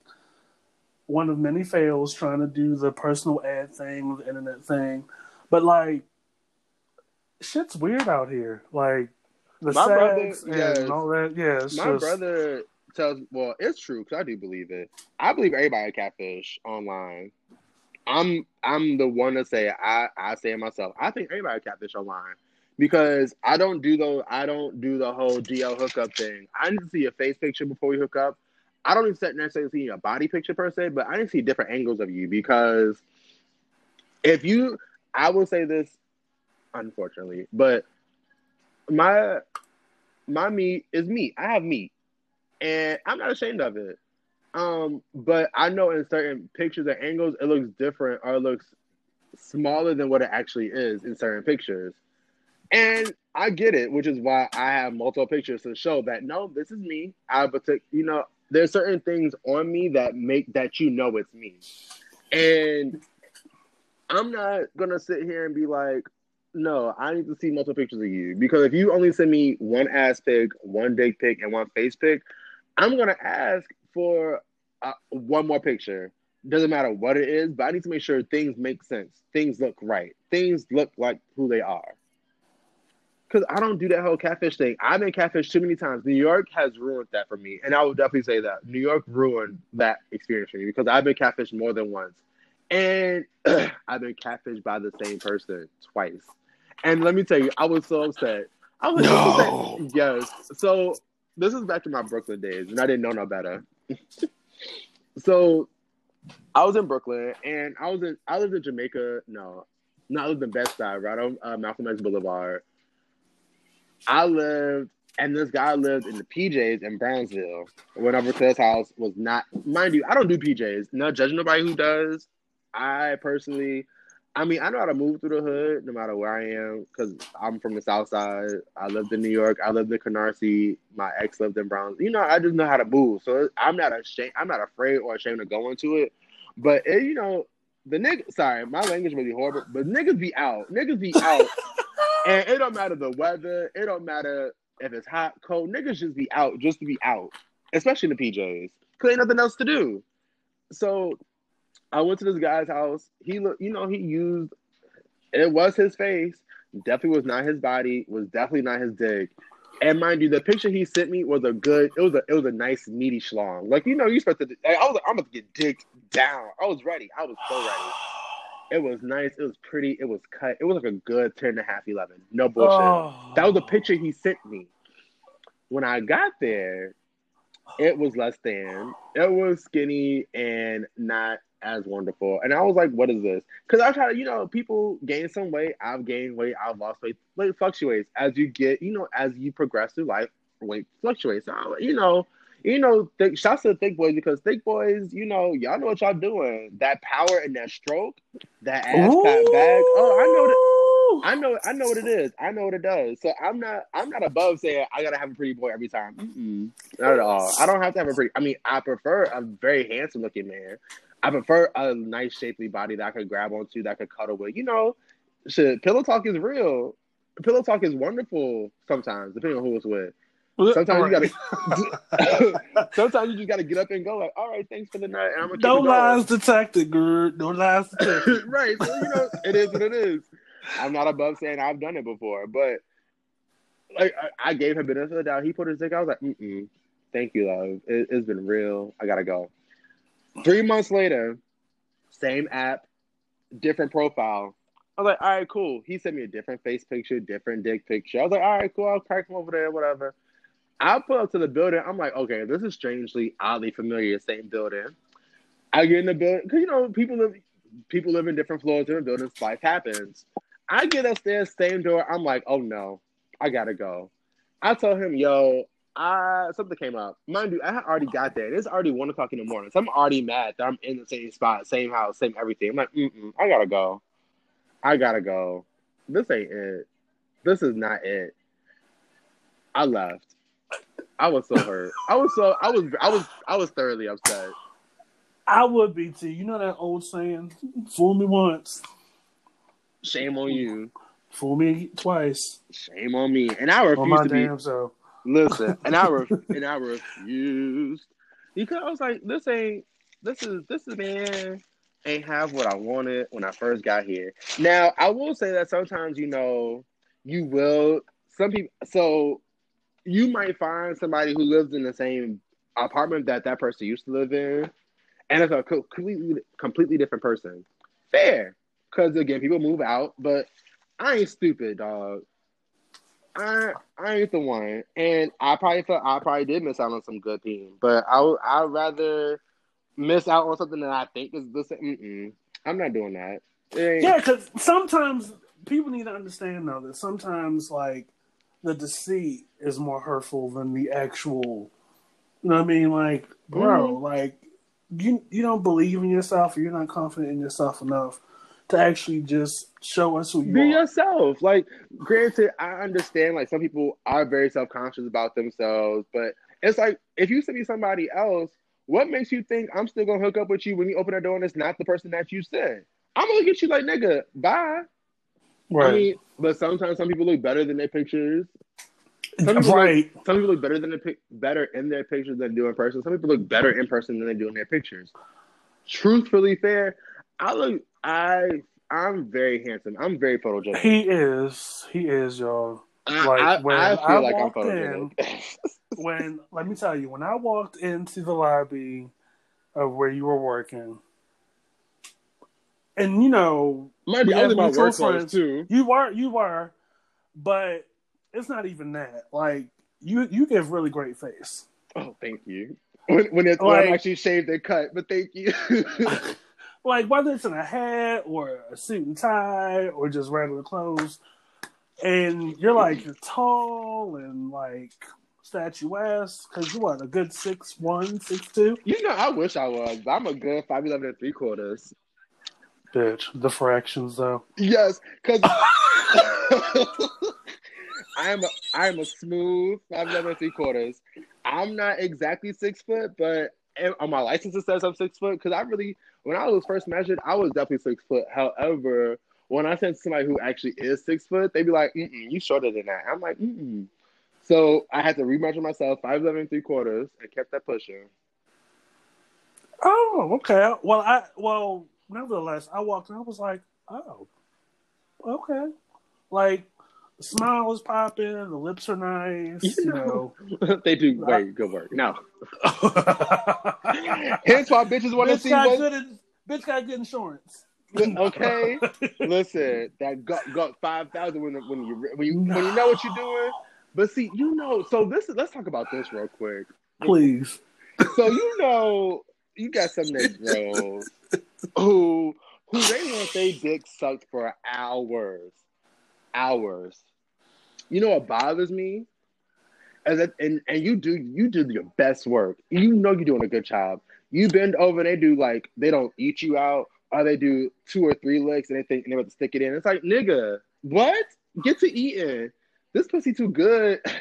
one of many fails trying to do the personal ad thing, the internet thing. But like, shit's weird out here. Like the my brother, yes. and all that. Yeah, my just... brother tells. Well, it's true because I do believe it. I believe everybody catfish online. I'm I'm the one to say I I say it myself. I think everybody catfish online because I don't do the I don't do the whole DL hookup thing. I need to see a face picture before we hook up. I don't even necessarily see a body picture per se, but I need to see different angles of you because if you, I will say this, unfortunately, but my my meat is meat. I have meat, and I'm not ashamed of it. Um, but I know in certain pictures and angles, it looks different or it looks smaller than what it actually is in certain pictures. And I get it, which is why I have multiple pictures to show that no, this is me. I but you know, there's certain things on me that make that you know it's me. And I'm not gonna sit here and be like, no, I need to see multiple pictures of you because if you only send me one ass pic, one dick pic, and one face pic, I'm gonna ask for uh, one more picture. Doesn't matter what it is, but I need to make sure things make sense. Things look right. Things look like who they are. Because I don't do that whole catfish thing. I've been catfished too many times. New York has ruined that for me. And I would definitely say that. New York ruined that experience for me because I've been catfished more than once. And [clears throat] I've been catfished by the same person twice. And let me tell you, I was so upset. I was no. so upset. Yes. So this is back to my Brooklyn days, and I didn't know no better. [laughs] so I was in Brooklyn, and I was in I lived in Jamaica. No, no, I lived in Bed-Stuy, right on uh, Malcolm X Boulevard. I lived, and this guy lived in the PJs in Brownsville. Went over to his house. Was not, mind you, I don't do PJs. Not judging nobody who does. I personally, I mean, I know how to move through the hood no matter where I am because I'm from the South Side. I lived in New York. I lived in Canarsie. My ex lived in Brownsville. You know, I just know how to move. So I'm not ashamed. I'm not afraid or ashamed to go into it. But it, you know, the nigga. Sorry, my language may be horrible, but niggas be out. Niggas be out [laughs] and it don't matter the weather. It don't matter if it's hot, cold. Niggas just be out just to be out, especially in the PJs, cause ain't nothing else to do. So I went to this guy's house. He looked, you know, he used. It was his face. Definitely was not his body. Was definitely not his dick. And mind you, the picture he sent me was a good. It was a. It was a nice meaty schlong. Like you know, you supposed to. Like, I was like, I'm about to get digged down. I was ready. I was so ready. [sighs] It was nice. It was pretty. It was cut. It was like a good 10 and a half, 11. No bullshit. Oh. That was a picture he sent me. When I got there, it was less than. It was skinny and not as wonderful. And I was like, what is this? Because I try to, you know, people gain some weight. I've gained weight. I've lost weight. Weight fluctuates as you get, you know, as you progress through life, weight fluctuates. So, you know, you know, th- shouts to Thick Boys because Thick Boys, you know, y'all know what y'all doing. That power and that stroke, that ass fat bag. Oh, I know that. I know, I know what it is. I know what it does. So I'm not, I'm not above saying I gotta have a pretty boy every time. Mm-mm, not at all. I don't have to have a pretty. I mean, I prefer a very handsome looking man. I prefer a nice shapely body that I could grab onto, that I could cuddle with. You know, shit. Pillow talk is real. Pillow talk is wonderful sometimes, depending on who it's with. Sometimes you gotta. [laughs] [laughs] sometimes you just gotta get up and go. Like, all right, thanks for the night. And I'm gonna no lies detected, girl. No lies detected. [laughs] right. So you know, it is what it is. I'm not above saying I've done it before, but like I, I gave him benefit of the doubt. He put his dick. Out. I was like, mm thank you, love. It, it's been real. I gotta go. Three months later, same app, different profile. I was like, all right, cool. He sent me a different face picture, different dick picture. I was like, all right, cool. I'll crack him over there, whatever. I pull up to the building. I'm like, okay, this is strangely, oddly familiar. Same building. I get in the building because you know people live, people live in different floors, different buildings. Life happens. I get upstairs, same door. I'm like, oh no, I gotta go. I tell him, yo, I something came up. Mind you, I had already got there. It's already one o'clock in the morning. So I'm already mad that I'm in the same spot, same house, same everything. I'm like, mm I gotta go. I gotta go. This ain't it. This is not it. I left. I was so hurt. I was so I was I was I was thoroughly upset. I would be too. You know that old saying, "Fool me once, shame on you. Fool me twice, shame on me." And I refused to be. So. Listen, and I ref, [laughs] and I refused because I was like, "This ain't. This is this is man." Ain't have what I wanted when I first got here. Now I will say that sometimes you know you will some people so you might find somebody who lives in the same apartment that that person used to live in, and it's a completely completely different person. Fair, because again, people move out, but I ain't stupid, dog. I I ain't the one, and I probably felt I probably did miss out on some good team, but I I'd rather miss out on something that I think is the same. I'm not doing that. Yeah, because sometimes people need to understand though that sometimes like the deceit is more hurtful than the actual. You know what I mean? Like, bro, mm-hmm. like you you don't believe in yourself, or you're not confident in yourself enough to actually just show us who you are. be are. yourself. Like, granted, I understand like some people are very self conscious about themselves, but it's like if you see me somebody else, what makes you think I'm still gonna hook up with you when you open the door and it's not the person that you said? I'm gonna look at you like nigga, bye. Right. I mean, but sometimes some people look better than their pictures. Some people right. Look, some people look better than the better in their pictures than do in person. Some people look better in person than they do in their pictures. Truthfully fair, I look I I'm very handsome. I'm very photogenic. He is. He is, y'all. Like I, when I feel I like I'm photogenic. In, [laughs] when let me tell you, when I walked into the lobby of where you were working, and you know, might be only my work friends too. You were, you were, but it's not even that. Like you, you give really great face. Oh, thank you. When when, it's, like, when I'm actually shaved and cut, but thank you. [laughs] [laughs] like whether it's in a hat or a suit and tie or just regular clothes, and you're like you're tall and like statuesque because you are a good six one, six two. You know, I wish I was. I'm a good five eleven and three quarters. Bitch, the fractions though. Yes, because [laughs] I am a I am a smooth five eleven and three quarters. I'm not exactly six foot, but on my license it says I'm six foot because I really when I was first measured, I was definitely six foot. However, when I send somebody who actually is six foot, they'd be like, Mm-mm, "You shorter than that." I'm like, Mm-mm. So I had to remeasure myself, five eleven three quarters, and kept that pushing. Oh, okay. Well, I well, nevertheless, I walked and I was like, oh, okay. Like the smile is popping, the lips are nice. You know, [laughs] they do very good work. No, [laughs] hence why bitches want to see what. Good, bitch got good insurance. okay, listen, that got got five thousand when when you when you when you know what you're doing. But see, you know, so this is let's talk about this real quick, please. So you know, you got some Negroes who who they want their dick sucked for hours, hours. You know what bothers me? As a, and and you do you do your best work. You know you're doing a good job. You bend over, they do like they don't eat you out, or they do two or three licks and they think and they have to stick it in. It's like nigga, what? Get to eating. This pussy too good. [laughs]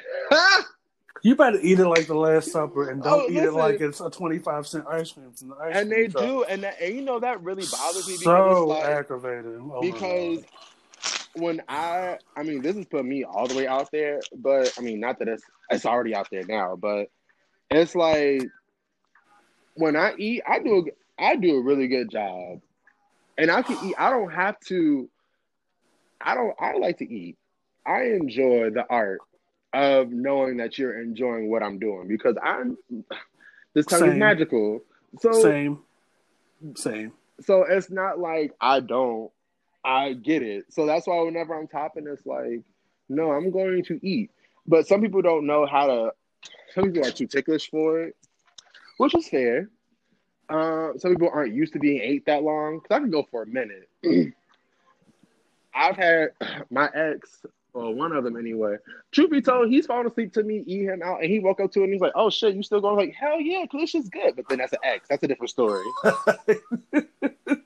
You better eat it like the Last Supper and don't oh, eat it like it's a twenty-five cent ice cream from the ice and cream. And they do, and, that, and you know that really bothers me. So like, aggravating. Oh because when I, I mean, this is putting me all the way out there, but I mean, not that it's it's already out there now, but it's like when I eat, I do a, I do a really good job, and I can eat. I don't have to. I don't. I like to eat. I enjoy the art of knowing that you're enjoying what I'm doing because I'm this Same. is magical. So Same. Same. So it's not like I don't. I get it. So that's why whenever I'm topping, it's like, no, I'm going to eat. But some people don't know how to. Some people are too ticklish for it, which is fair. Uh, some people aren't used to being ate that long. Cause I can go for a minute. [clears throat] I've had [clears throat] my ex or one of them anyway. Truth be told, he's falling asleep to me, eat him out, and he woke up to it and he's like, "Oh shit, you still going?" like, hell yeah, is good. But then that's an ex. That's a different story. [laughs]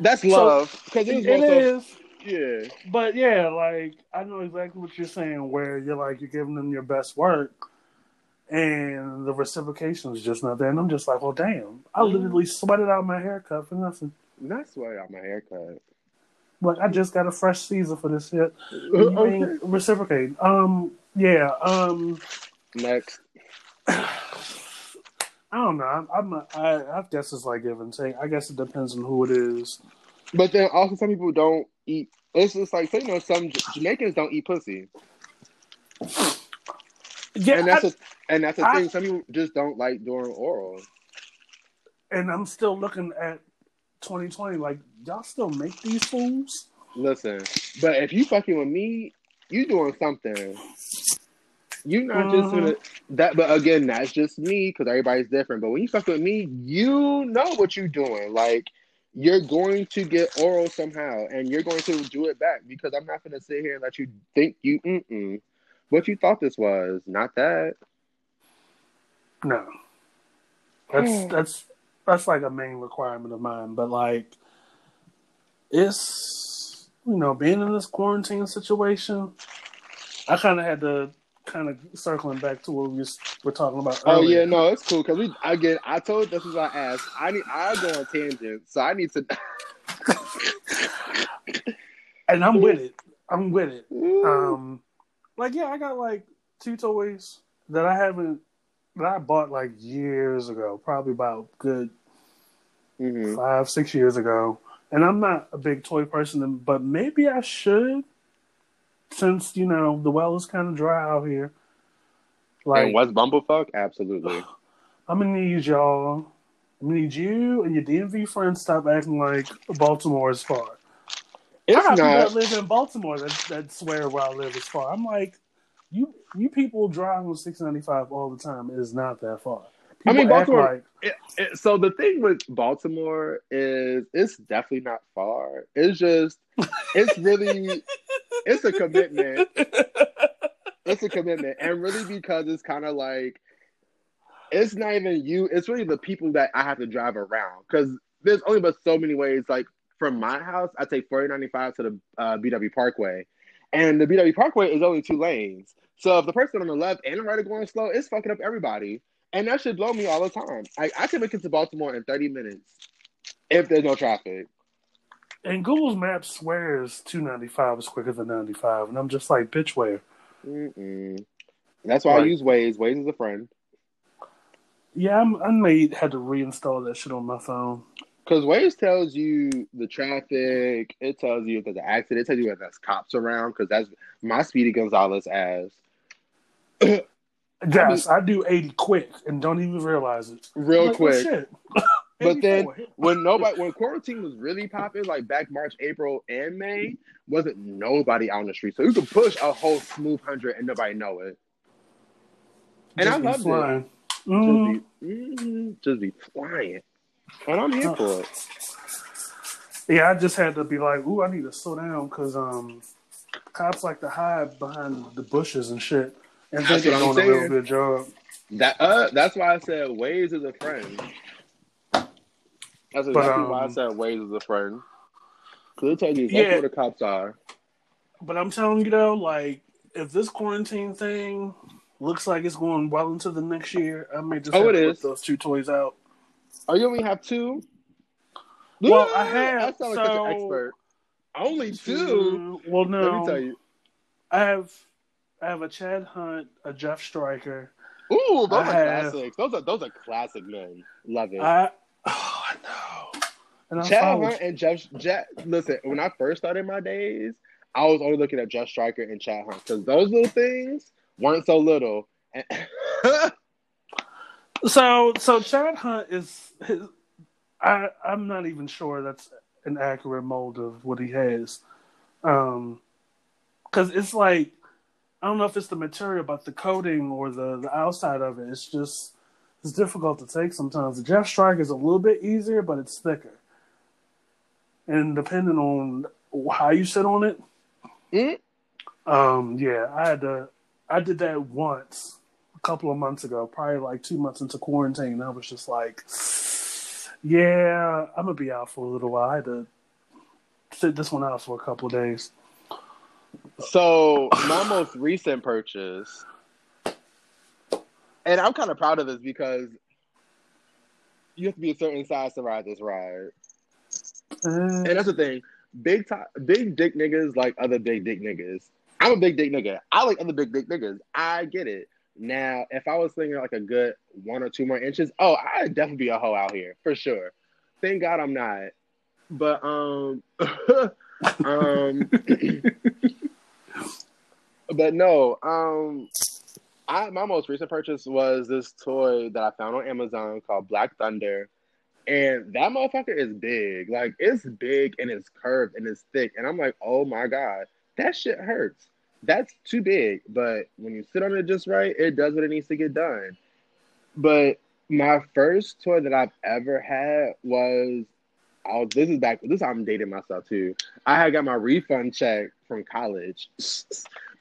that's love because so, it, it is. Yeah, but yeah, like I know exactly what you're saying. Where you're like you're giving them your best work, and the reciprocation is just not there. And I'm just like, well, damn, I mm-hmm. literally sweated out my haircut for nothing. Not sweat out my haircut. Like I just got a fresh Caesar for this shit. [laughs] You okay. reciprocate. Um, yeah. Um, next. [sighs] [laughs] I don't know. I'm, I'm a, I, I guess it's like give and take. I guess it depends on who it is. But then also some people don't eat. It's just like so you know some Jamaicans don't eat pussy. Yeah, and that's I, a and that's the thing. Some people just don't like doing oral. And I'm still looking at 2020. Like y'all still make these fools? Listen, but if you fucking with me, you doing something. You not just gonna that, but again, that's just me because everybody's different. But when you fuck with me, you know what you're doing. Like you're going to get oral somehow, and you're going to do it back because I'm not gonna sit here and let you think you mm what you thought this was. Not that. No. That's that's that's like a main requirement of mine. But like, it's you know being in this quarantine situation. I kind of had to kind of circling back to what we were talking about. Earlier. Oh yeah, no, it's cool because we again. I told this is I asked. I need. I go on tangents, so I need to. [laughs] and I'm with it. I'm with it. Um, like yeah, I got like two toys that I haven't that I bought like years ago, probably about good mm-hmm. five, six years ago. And I'm not a big toy person, but maybe I should, since you know the well is kind of dry out here. Like, and what's Bumblefuck? Absolutely. [sighs] I'm gonna need y'all. I'm gonna need you and your DMV friends stop acting like Baltimore is far. It's I got not... people that live in Baltimore that that swear where I live is far. I'm like, you you people drive on 695 all the time. It is not that far. People I mean, Baltimore. Like, it, it, so the thing with Baltimore is it's definitely not far. It's just it's really [laughs] it's a commitment. It's a commitment, and really because it's kind of like it's not even you. It's really the people that I have to drive around because there's only but so many ways. Like from my house, I take 4095 to the uh, BW Parkway, and the BW Parkway is only two lanes. So if the person on the left and the right are going slow, it's fucking up everybody. And that should blow me all the time. I, I can make it to Baltimore in 30 minutes if there's no traffic. And Google's Maps swears 295 is quicker than 95. And I'm just like, bitch, where? Mm-mm. That's why I use Waze. Waze is a friend. Yeah, I'm, I may had to reinstall that shit on my phone. Because Waze tells you the traffic, it tells you if there's an accident, it tells you if there's cops around, because that's my Speedy Gonzalez as. Yes, I, mean, I, do 80 quick and don't even realize it. Real like, quick. [laughs] But then [laughs] when nobody when quarantine was really popping, like back March, April, and May, wasn't nobody out on the street. So you could push a whole smooth hundred and nobody know it. And Just I love it. Mm-hmm. Just, be, mm-hmm, just be flying. And I'm here for it. Yeah, I just had to be like, ooh, I need to slow down because um, cops like to hide behind the bushes and shit. And think they're doing a real good job. That uh, that's why I said Waze is a friend. That's exactly but, um, why I um, said Waze is a friend. Cause it tells you exactly yeah, where the cops are. But I'm telling you though, like if this quarantine thing looks like it's going well into the next year, I may just oh, have to put those two toys out. Oh, you only have two? Well, I have. I sound like so, an expert. Only two. Well, no. Let me tell you. I have, I have a Chad Hunt, a Jeff Stryker. Ooh, those I are have, classics. Those are those are classic men. Love it. I, oh, I know. And Chad Hunt and Jeff, Jeff. Listen, when I first started my days, I was only looking at Jeff Stryker and Chad Hunt because those little things weren't so little. [laughs] So so Chad Hunt is his, I I'm not even sure that's an accurate mold of what he has. Um cuz it's like I don't know if it's the material but the coating or the the outside of it it's just it's difficult to take sometimes. The Jeff Strike is a little bit easier but it's thicker. And depending on how you sit on it, mm-hmm. um yeah, I had to I did that once a couple of months ago, probably like two months into quarantine. I was just like, yeah, I'm gonna be out for a little while. I had to sit this one out for a couple of days. So my most recent purchase, and I'm kind of proud of this because you have to be a certain size to ride this ride. Uh, and that's the thing. Big top, big dick niggas like other big dick niggas. I'm a big dick nigga. I like other big dick niggas. I get it. Now, if I was thinking like a good one or two more inches, oh, I'd definitely be a hoe out here for sure. Thank God I'm not. But um, [laughs] um, [laughs] but no, um, I my most recent purchase was this toy that I found on Amazon called Black Thunder. And that motherfucker is big. Like it's big and it's curved and it's thick. And I'm like, oh my God, that shit hurts that's too big. But when you sit on it just right, it does what it needs to get done. But my first toy that I've ever had was oh, this is back. This I'm dating myself too. I had got my refund check from college,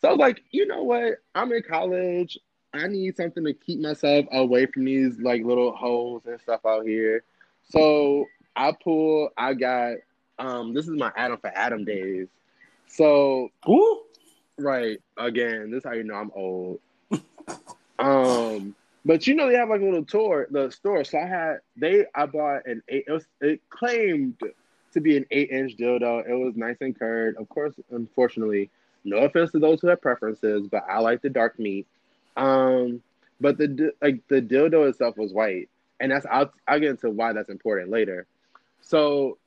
so I was like, you know what? I'm in college. I need something to keep myself away from these like little holes and stuff out here. So I pull. I got. Um, this is my Adam for Adam days. So Ooh. Right. Again, this is how you know I'm old. um, but you know they have like a little tour, the store. So I had they I bought an eight. It, was, it claimed to be an eight inch dildo. It was nice and curved. Of course, unfortunately, no offense to those who have preferences, but I like the dark meat. Um, but the like the dildo itself was white, and that's I'll I'll get into why that's important later. So,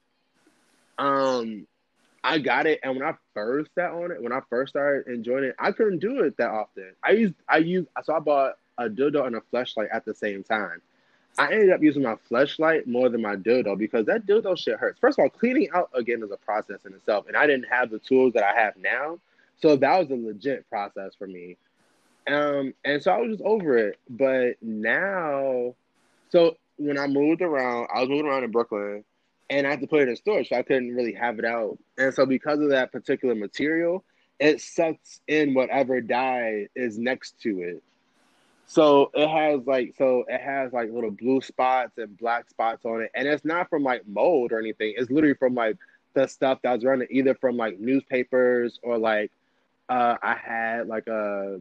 um, I got it, and when I first sat on it, when I first started enjoying it, I couldn't do it that often. I used I used so I bought a dildo and a flashlight at the same time. I ended up using my flashlight more than my dildo because that dildo shit hurts. First of all, cleaning out again is a process in itself, and I didn't have the tools that I have now, so that was a legit process for me. Um, and so I was just over it. But now, so when I moved around, I was moving around in Brooklyn, and I had to put it in storage, so I couldn't really have it out. And so because of that particular material, it sucks in whatever dye is next to it. So it has like so it has like little blue spots and black spots on it, and it's not from like mold or anything. It's literally from like the stuff that was running either from like newspapers or like uh, I had like a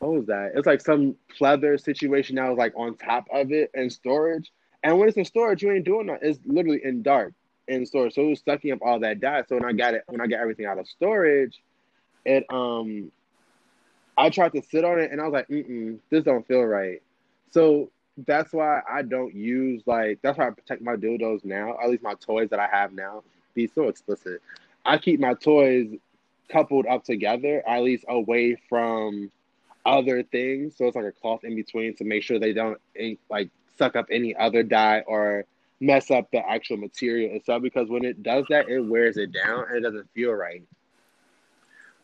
what was that? It's like some pleather situation that was like on top of it in storage. And when it's in storage, you ain't doing that. It's literally in dark in storage. So it was sucking up all that dye. So when I got it, when I got everything out of storage, it um I tried to sit on it and I was like, mm this don't feel right. So that's why I don't use like that's why I protect my dildos now, at least my toys that I have now. Be so explicit. I keep my toys coupled up together, at least away from other things. So it's like a cloth in between to make sure they don't eh, like suck up any other dye or mess up the actual material itself. Because when it does that, it wears it down and it doesn't feel right.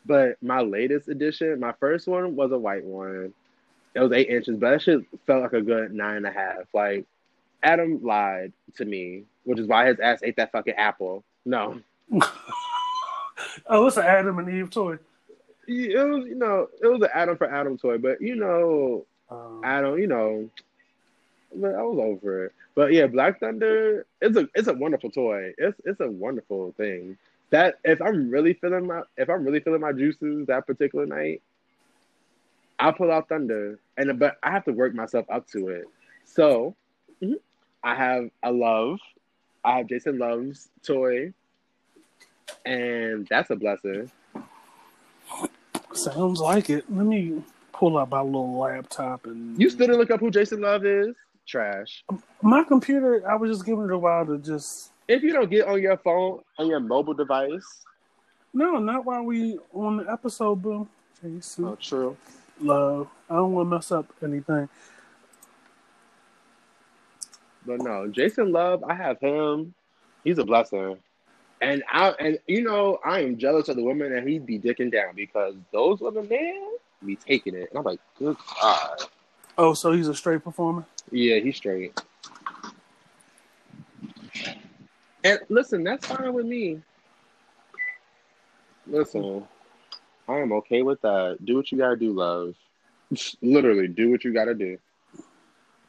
But my latest edition, my first one was a white one. It was eight inches, but that shit felt like a good nine and a half. Like Adam lied to me, which is why his ass ate that fucking apple. No. [laughs] oh, it's an Adam and Eve toy. It was, you know, it was an Adam for Adam toy, but you know, um, Adam, you know, but I was over it. But yeah, Black Thunder, it's a it's a wonderful toy. It's it's a wonderful thing that if I'm really feeling my if I'm really feeling my juices that particular night, I'll pull out Thunder, and but I have to work myself up to it. So mm-hmm, I have a love, I have Jason Luv's toy, and that's a blessing. Sounds like it. Let me pull up my little laptop and. You still didn't look up who Jason Luv is? Trash. My computer, I was just giving it a while to just if you don't get on your phone on your mobile device. No, not while we on the episode, boo. Jason. Oh, true. Love. I don't want to mess up anything. But no, Jason Luv, I have him. He's a blessing. And I and you know, I am jealous of the women that he'd be dicking down because those women, man, be taking it. And I'm like, good God. Oh, so he's a straight performer? Yeah, he's straight. And listen, that's fine with me. Listen, I am okay with that. Do what you gotta do, love. [laughs] Literally, do what you gotta do.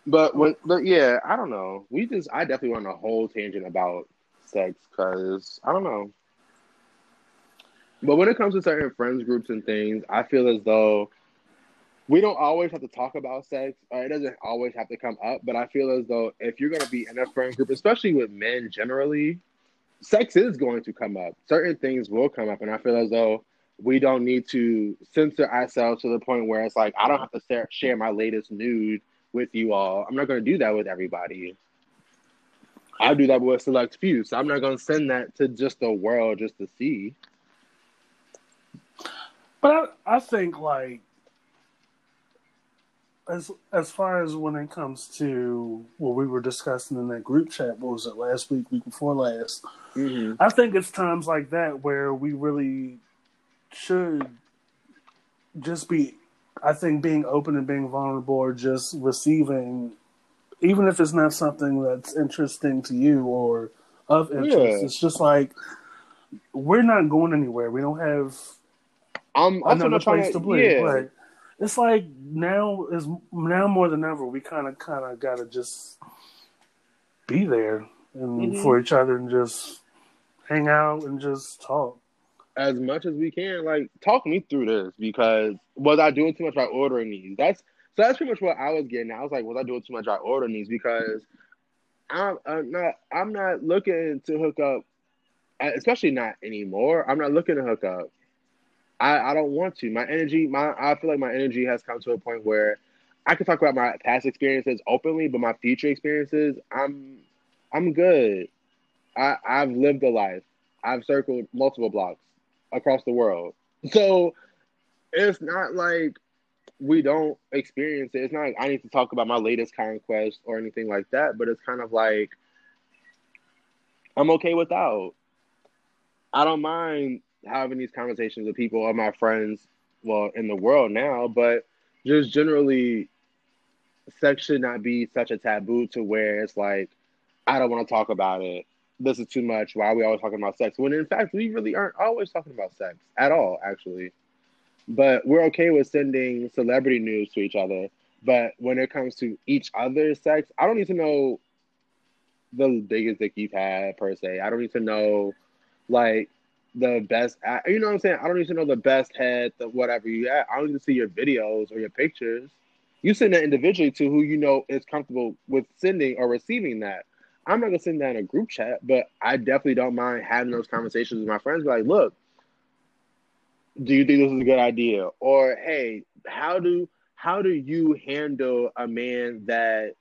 But when, but yeah, I don't know. We just, I definitely went on a whole tangent about sex because I don't know. But when it comes to certain friends groups and things, I feel as though we don't always have to talk about sex. Or it doesn't always have to come up. But I feel as though if you're going to be in a friend group, especially with men generally, sex is going to come up. Certain things will come up. And I feel as though we don't need to censor ourselves to the point where it's like, I don't have to share my latest nude with you all. I'm not going to do that with everybody. I do that with a select few. So I'm not going to send that to just the world just to see. But I, I think, like, as as far as when it comes to what we were discussing in that group chat, what was it last week, week before last? Mm-hmm. I think it's times like that where we really should just be. I think being open and being vulnerable, or just receiving, even if it's not something that's interesting to you or of interest, yeah. it's just like we're not going anywhere. We don't have I'm another place to, to bleed. Yeah. Right it's like now is now more than ever we kind of kind of got to just be there and mm-hmm. for each other and just hang out and just talk as much as we can. Like talk me through this because was I doing too much by ordering these? That's so that's pretty much what I was getting. I was like, was I doing too much by ordering these? Because I'm, I'm not I'm not looking to hook up, especially not anymore. I'm not looking to hook up I, I don't want to. My energy, my I feel like my energy has come to a point where I can talk about my past experiences openly, but my future experiences, I'm I'm good. I I've lived a life. I've circled multiple blocks across the world. So it's not like we don't experience it. It's not like I need to talk about my latest conquest or anything like that, but it's kind of like I'm okay without. I don't mind having these conversations with people or my friends, well, in the world now, but just generally, sex should not be such a taboo to where it's like, I don't want to talk about it. This is too much. Why are we always talking about sex? When in fact, we really aren't always talking about sex at all, actually. But we're okay with sending celebrity news to each other. But when it comes to each other's sex, I don't need to know the biggest dick you've had per se. I don't need to know like the best. You know what I'm saying? I don't need to know the best head, the whatever you have. I don't need to see your videos or your pictures. You send that individually to who you know is comfortable with sending or receiving that. I'm not gonna send that in a group chat, but I definitely don't mind having those conversations with my friends. Like, look, do you think this is a good idea? Or hey, how do how do you handle a man that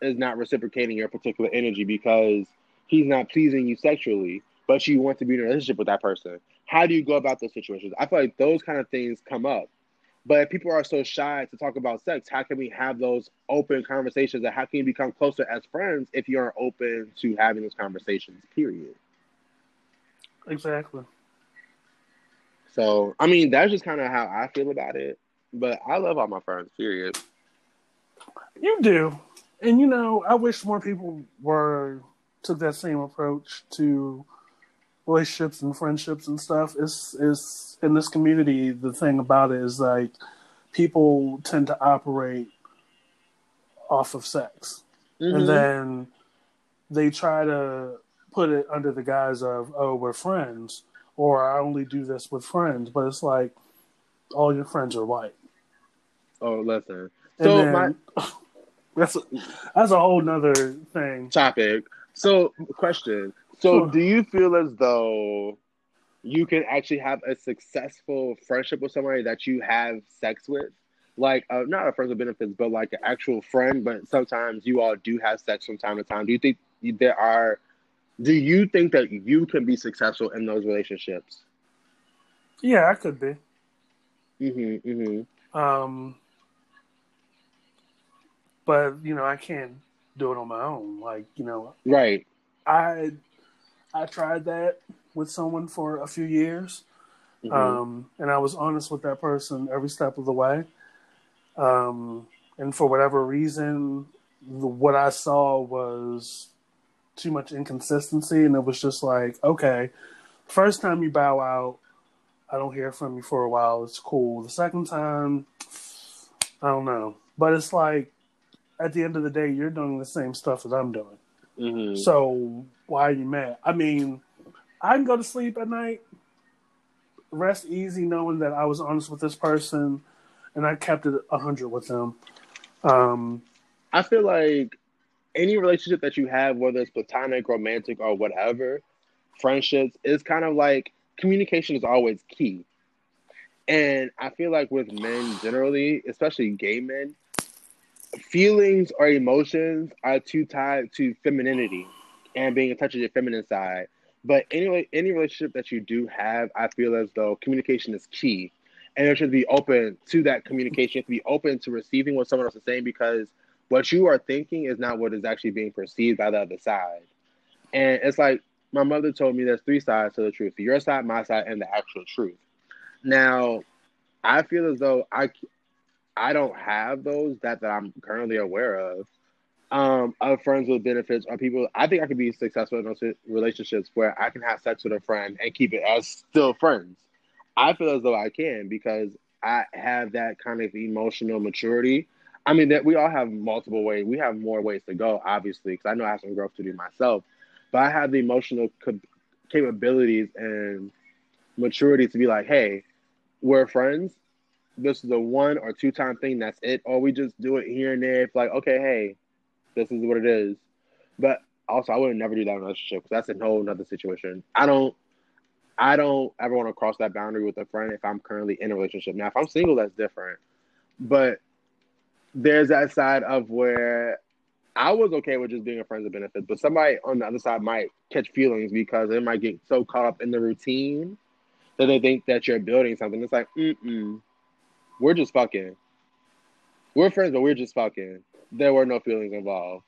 is not reciprocating your particular energy because he's not pleasing you sexually, but you want to be in a relationship with that person? How do you go about those situations? I feel like those kind of things come up. But people are so shy to talk about sex, how can we have those open conversations? And how can you become closer as friends if you aren't open to having those conversations? Period. Exactly. So, I mean, that's just kind of how I feel about it. But I love all my friends. Period. You do, and you know, I wish more people were took that same approach to relationships and friendships and stuff. Is is in this community the thing about it is like people tend to operate off of sex, mm-hmm. and then they try to put it under the guise of oh we're friends or I only do this with friends, but it's like all your friends are white. Oh, listen. So then, my [laughs] that's a, that's a whole nother thing topic. So, question. So, do you feel as though you can actually have a successful friendship with somebody that you have sex with? Like, uh, not a friend with benefits, but like an actual friend. But sometimes you all do have sex from time to time. Do you think there are do you think that you can be successful in those relationships? Yeah, I could be. Mhm. Mhm. Um, but you know, I can't do it on my own. Like you know, right? I I tried that with someone for a few years, mm-hmm. um, and I was honest with that person every step of the way. Um, and for whatever reason, the, what I saw was too much inconsistency, and it was just like, okay, first time you bow out, I don't hear from you for a while. It's cool. The second time, I don't know, but it's like at the end of the day, you're doing the same stuff as I'm doing. Mm-hmm. So why are you mad? I mean, I can go to sleep at night, rest easy, knowing that I was honest with this person, and I kept it hundred with them. Um, I feel like any relationship that you have, whether it's platonic, romantic, or whatever, friendships, is kind of like communication is always key. And I feel like with men generally, especially gay men, feelings or emotions are too tied to femininity and being in touch with your feminine side. But anyway, any relationship that you do have, I feel as though communication is key. And there should be open to that communication, to be open to receiving what someone else is saying because what you are thinking is not what is actually being perceived by the other side. And it's like my mother told me there's three sides to the truth your side, my side, and the actual truth. Now, I feel as though I, I don't have those that, that I'm currently aware of. Um, of friends with benefits or people. I think I could be successful in those relationships where I can have sex with a friend and keep it as still friends. I feel as though I can because I have that kind of emotional maturity I mean, that we all have multiple ways. We have more ways to go, obviously, because I know I have some growth to do myself. But I have the emotional co- capabilities and maturity to be like, hey, we're friends. This is a one or two time thing. That's it. Or we just do it here and there. It's like, okay, hey, this is what it is. But also, I would never do that in a relationship because that's a whole another situation. I don't. I don't ever want to cross that boundary with a friend if I'm currently in a relationship. Now, if I'm single, that's different. But there's that side of where I was okay with just being a friend of benefits, but somebody on the other side might catch feelings because they might get so caught up in the routine that they think that you're building something. It's like, mm we're just fucking. We're friends, but we're just fucking. There were no feelings involved.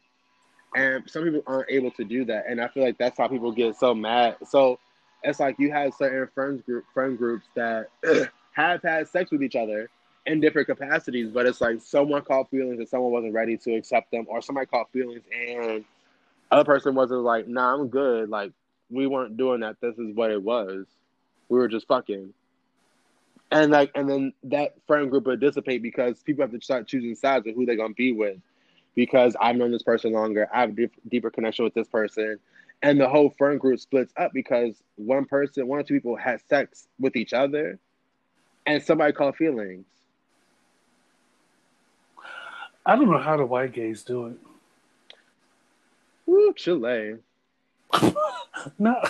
And some people aren't able to do that. And I feel like that's how people get so mad. So it's like you have certain friends group friend groups that [clears throat] have had sex with each other in different capacities, but it's like someone caught feelings and someone wasn't ready to accept them, or somebody caught feelings and other person wasn't like, nah, I'm good. Like we weren't doing that. This is what it was. We were just fucking. And like, and then that friend group would dissipate because people have to start choosing sides of who they're gonna be with. Because I've known this person longer, I have a deeper connection with this person, and the whole friend group splits up because one person, one or two people had sex with each other, and somebody caught feelings. I don't know how the white gays do it. Woo, Chile. [laughs] no,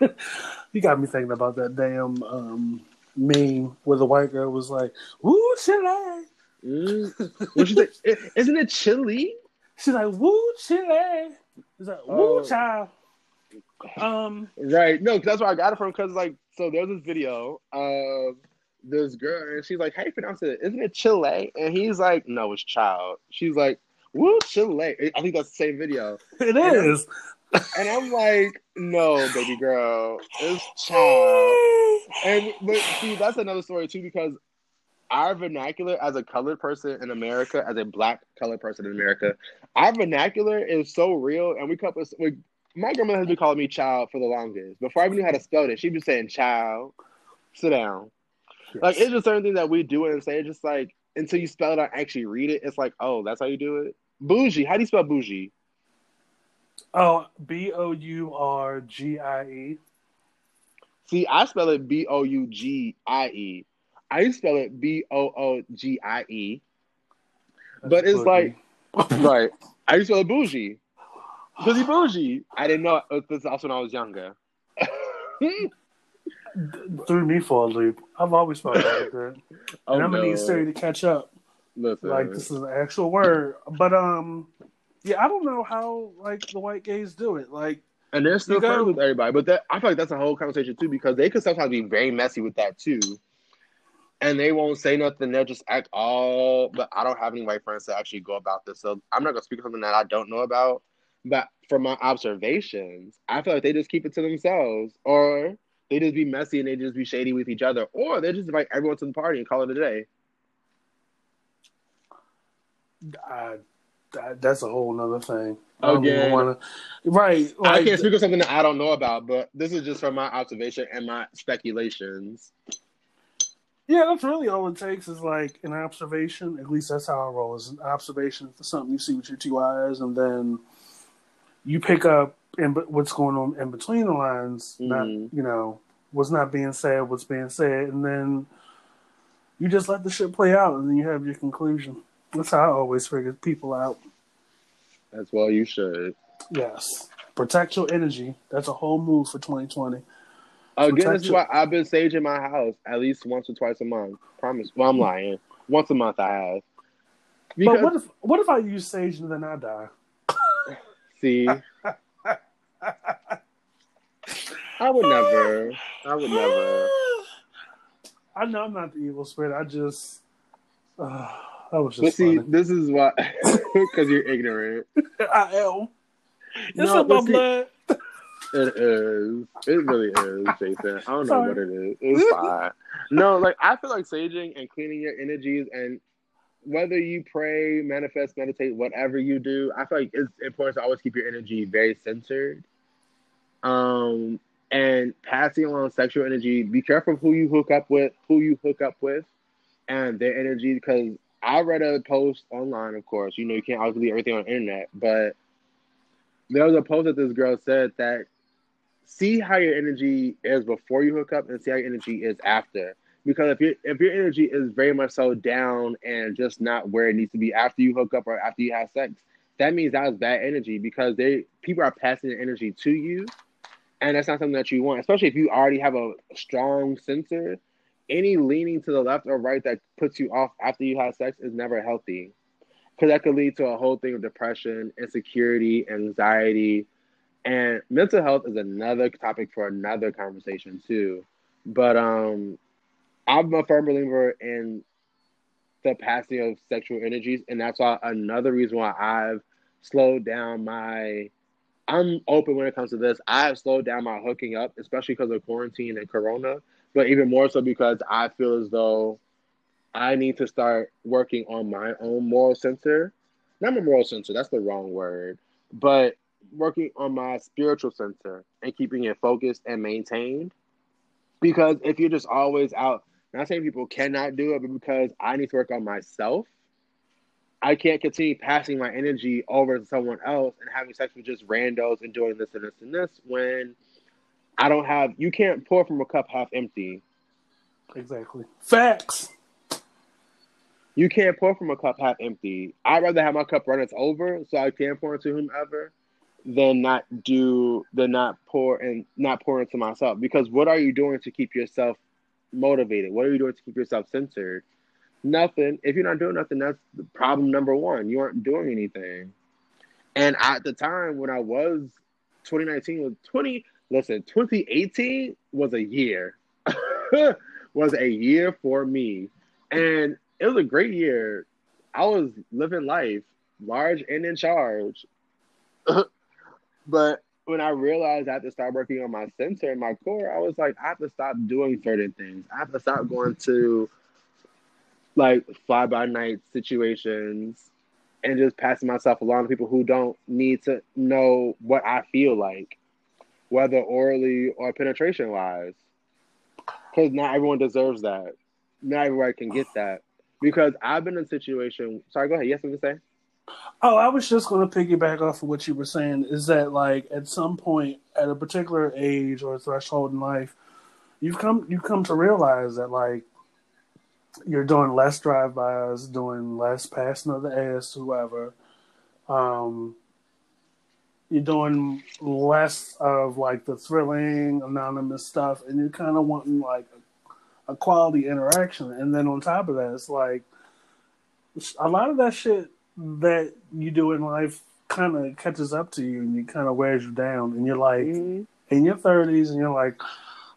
[laughs] you got me thinking about that damn um, meme where the white girl was like, "Woo, Chile." Mm. What she say? Isn't it chili? She's like, "Woo, Chile." It's like, "Woo, oh. child." Um, right. No, that's where I got it from. Because like, so there's this video of this girl, and she's like, "How you pronounce it? Isn't it Chile?" And he's like, "No, it's child." She's like, "Woo, Chile." I think that's the same video. It and is. I'm, and I'm like, "No, baby girl, it's [laughs] child." and but see, that's another story too because our vernacular as a colored person in America, as a black colored person in America, our vernacular is so real, and we come with my grandmother has been calling me child for the longest. Before I even knew how to spell it, she'd be saying child. Sit down. Yes. Like it's just certain things that we do and say. It's just like until you spell it out, actually read it, it's like, oh, that's how you do it. Bougie. How do you spell bougie? Oh, B O U R G I E. See, I spell it B O U G I E. I spell it B O O G I E. But it's bougie. like, right. I used to spell it bougie. Bougie bougie. I didn't know it was also when I was younger. [laughs] Threw me for a loop. I've always felt like that. [laughs] Oh, and I'm gonna need Siri to catch up. Listen. Like this is an actual word. But um yeah, I don't know how like the white gays do it. Like and they're still friends with everybody. But that I feel like that's a whole conversation too, because they could sometimes be very messy with that too. And they won't say nothing, they'll just act all but I don't have any white friends to actually go about this. So I'm not gonna speak something that I don't know about. But from my observations, I feel like they just keep it to themselves, or they just be messy and they just be shady with each other, or they just invite everyone to the party and call it a day. Uh, that, that's a whole nother thing. Again, wanna, right? Like, I can't speak of something that I don't know about, but this is just from my observation and my speculations. Yeah, that's really all it takes is like an observation. At least that's how I roll. Is an observation for something you see with your two eyes, and then you pick up in what's going on in between the lines, mm-hmm. not you know what's not being said, what's being said, and then you just let the shit play out, and then you have your conclusion. That's how I always figure people out. That's well you should. Yes, protect your energy. That's a whole move for 2020. Again, this is why I've been saging my house at least once or twice a month. Promise. Well, I'm lying. Once a month I have. Because... But what if what if I use sage and then I die? See, [laughs] I would never. I would never. [sighs] I know I'm not the evil spirit. I just. Uh, that was just. But see, this is why, [laughs] because you're ignorant. [laughs] I am. It's no, see, blood. It is. It really is, Jason. I don't know what it is. It's fine. no, like I feel like saging and cleaning your energies and whether you pray, manifest, meditate, whatever you do, I feel like it's important to always keep your energy very centered. Um, and passing along sexual energy. Be careful who you hook up with, who you hook up with, and their energy. Because I read a post online, of course. You know, you can't always believe everything on the internet, but there was a post that this girl said that see how your energy is before you hook up and see how your energy is after. Because if your if your energy is very much so down and just not where it needs to be after you hook up or after you have sex, that means that was bad energy because they people are passing their energy to you And that's not something that you want, especially if you already have a strong center. Any leaning to the left or right that puts you off after you have sex is never healthy. Because that could lead to a whole thing of depression, insecurity, anxiety. And mental health is another topic for another conversation, too. But um, I'm a firm believer in the passing of sexual energies, and that's why another reason why I've slowed down my. I'm open when it comes to this. I have slowed down my hooking up, especially because of quarantine and Corona, but even more so because I feel as though I need to start working on my own moral center. Not my moral center, that's the wrong word, but working on my spiritual center and keeping it focused and maintained. Because if you're just always out not saying people cannot do it, but because I need to work on myself, I can't continue passing my energy over to someone else and having sex with just randos and doing this and this and this when I don't have. You can't pour from a cup half empty. Exactly. Facts. You can't pour from a cup half empty. I'd rather have my cup run its over so I can pour into whomever than not do than not pour and not pour into myself. Because what are you doing to keep yourself motivated? What are you doing to keep yourself centered? Nothing. If you're not doing nothing, that's the problem number one. You aren't doing anything. And at the time when I was 2019 was 20 listen, 2018 was a year. [laughs] was a year for me. And it was a great year. I was living life large and in charge. [clears throat] but when I realized I had to start working on my center and my core, I was like, I have to stop doing certain things. I have to stop going to like fly by night situations and just passing myself along to people who don't need to know what I feel like, whether orally or penetration wise. Because not everyone deserves that. Not everyone can get that. Because I've been in a situation. Sorry, go ahead. Yes, what you say? Oh, I was just going to piggyback off of what you were saying. Is that like at some point, at a particular age or threshold in life, you've come you come to realize that like you're doing less drive-bys, doing less passing of the ass whoever. Um, you're doing less of like the thrilling anonymous stuff, and you're kind of wanting like a, a quality interaction. And then on top of that, it's like a lot of that shit that you do in life kind of catches up to you and you kind of wears you down and you're like mm-hmm. in your 30s and you're like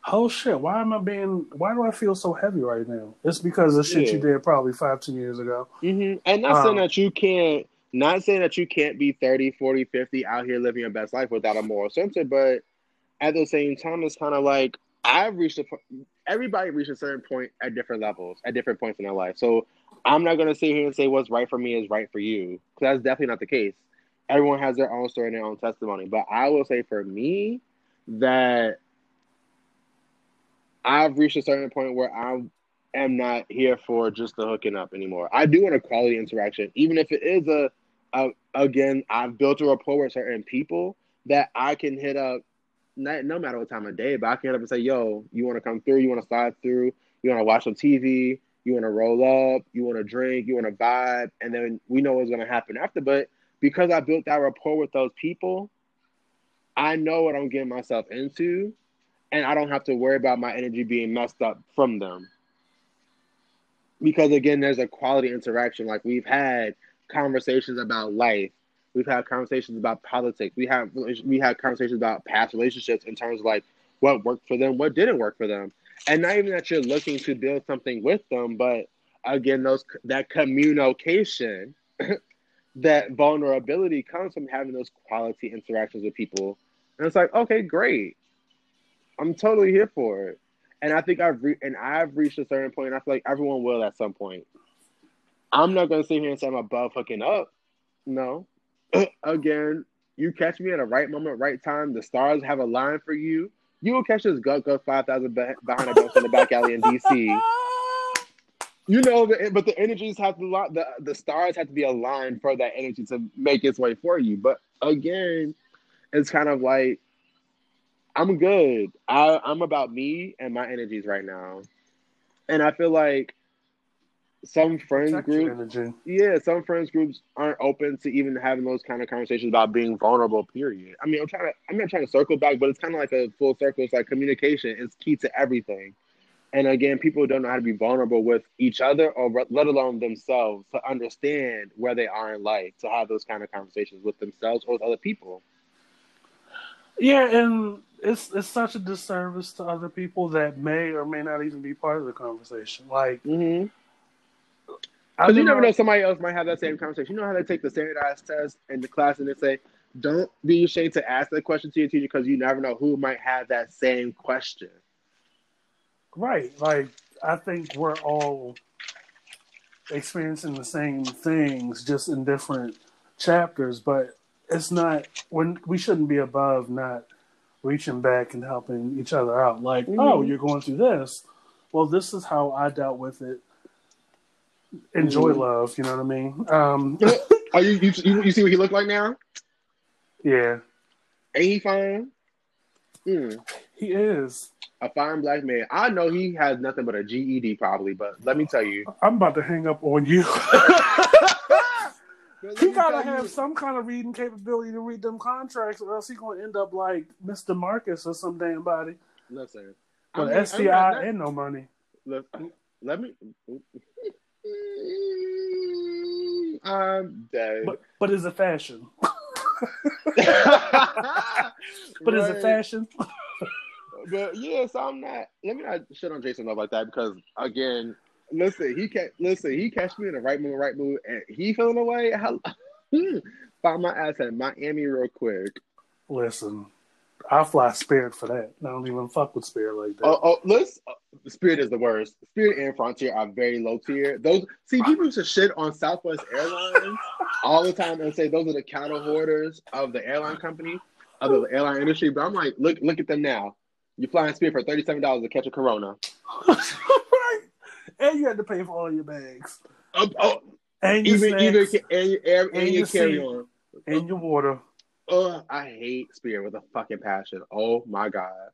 oh shit why am i being why do i feel so heavy right now it's because of shit yeah. you did probably five ten years ago mm-hmm. and not um, saying that you can't not saying that you can't be 30 40 50 out here living your best life without a moral center but at the same time it's kind of like i've reached a everybody reaches a certain point at different levels at different points in their life so I'm not gonna sit here and say what's right for me is right for you, because that's definitely not the case. Everyone has their own story and their own testimony. But I will say for me that I've reached a certain point where I am not here for just the hooking up anymore. I do want a quality interaction, even if it is a, a again, I've built a rapport with certain people that I can hit up not, no matter what time of day, but I can hit up and say, yo, you want to come through? You want to slide through? You want to watch some TV? You want to roll up, you want to drink, you want to vibe, and then we know what's going to happen after. But because I built that rapport with those people, I know what I'm getting myself into, and I don't have to worry about my energy being messed up from them. Because again, there's a quality interaction. Like we've had conversations about life, we've had conversations about politics, we have we had conversations about past relationships in terms of like what worked for them, what didn't work for them and not even that you're looking to build something with them, but again, those that communication, [clears throat] that vulnerability comes from having those quality interactions with people, and it's like, okay, great, I'm totally here for it, and I think I've re- and I've reached a certain point, I feel like everyone will at some point. I'm not gonna sit here and say I'm above hooking up. No, [clears throat] again, you catch me at a right moment, right time. The stars have a line for you you will catch this gut gut five thousand behind a bench in the back alley in DC. [laughs] You know, but the energies have to the the stars have to be aligned for that energy to make its way for you. But again, it's kind of like I'm good. I, I'm about me and my energies right now, and I feel like some friends groups, yeah, some friends groups aren't open to even having those kind of conversations about being vulnerable. Period. I mean, I'm trying to, I'm not trying to circle back, but it's kind of like a full circle. It's like communication is key to everything. And again, people don't know how to be vulnerable with each other or let alone themselves to understand where they are in life, to have those kind of conversations with themselves or with other people. Yeah, and it's it's such a disservice to other people that may or may not even be part of the conversation. Like, mm-hmm. Because you never know somebody else might have that same conversation. You know how they take the standardized test in the class and they say, "Don't be ashamed to ask that question to your teacher because you never know who might have that same question." Right. Like I think we're all experiencing the same things just in different chapters, but it's not when we shouldn't be above not reaching back and helping each other out. Like, mm-hmm. oh, you're going through this. Well, this is how I dealt with it. Enjoy mm-hmm. love, you know what I mean? Um, Are you, you you see what he looked like now? Yeah. Ain't he fine? Mm. He is a fine black man. I know he has nothing but a GED probably, but let me tell you, I'm about to hang up on you. [laughs] he gotta have you. some kind of reading capability to read them contracts, or else he gonna end up like Mr. Marcus or some damn body. Listen, but I mean, STI and no money. Look, let me. Mm, I'm dead. But, but is [laughs] [laughs] it fashion? but right. is it fashion? but yeah, so I'm not. Let me not shit on Jason Luv like that because again, listen, he can listen. He catch me in the right mood, right mood, and he feeling away. How, [laughs] find my ass at Miami real quick. Listen, I fly Spirit for that. I don't even fuck with Spirit like that. Oh, oh let's. Uh, Spirit is the worst. Spirit and Frontier are very low tier. Those see people used to shit on Southwest Airlines all the time and say those are the cattle hoarders of the airline company, of the airline industry. But I'm like, look, look at them now. You're flying Spirit for thirty seven dollars to catch a Corona. [laughs] right, and you had to pay for all your bags. Uh, oh, and your even even and your, and, and your carry on and your water. Oh, I hate Spirit with a fucking passion. Oh my god.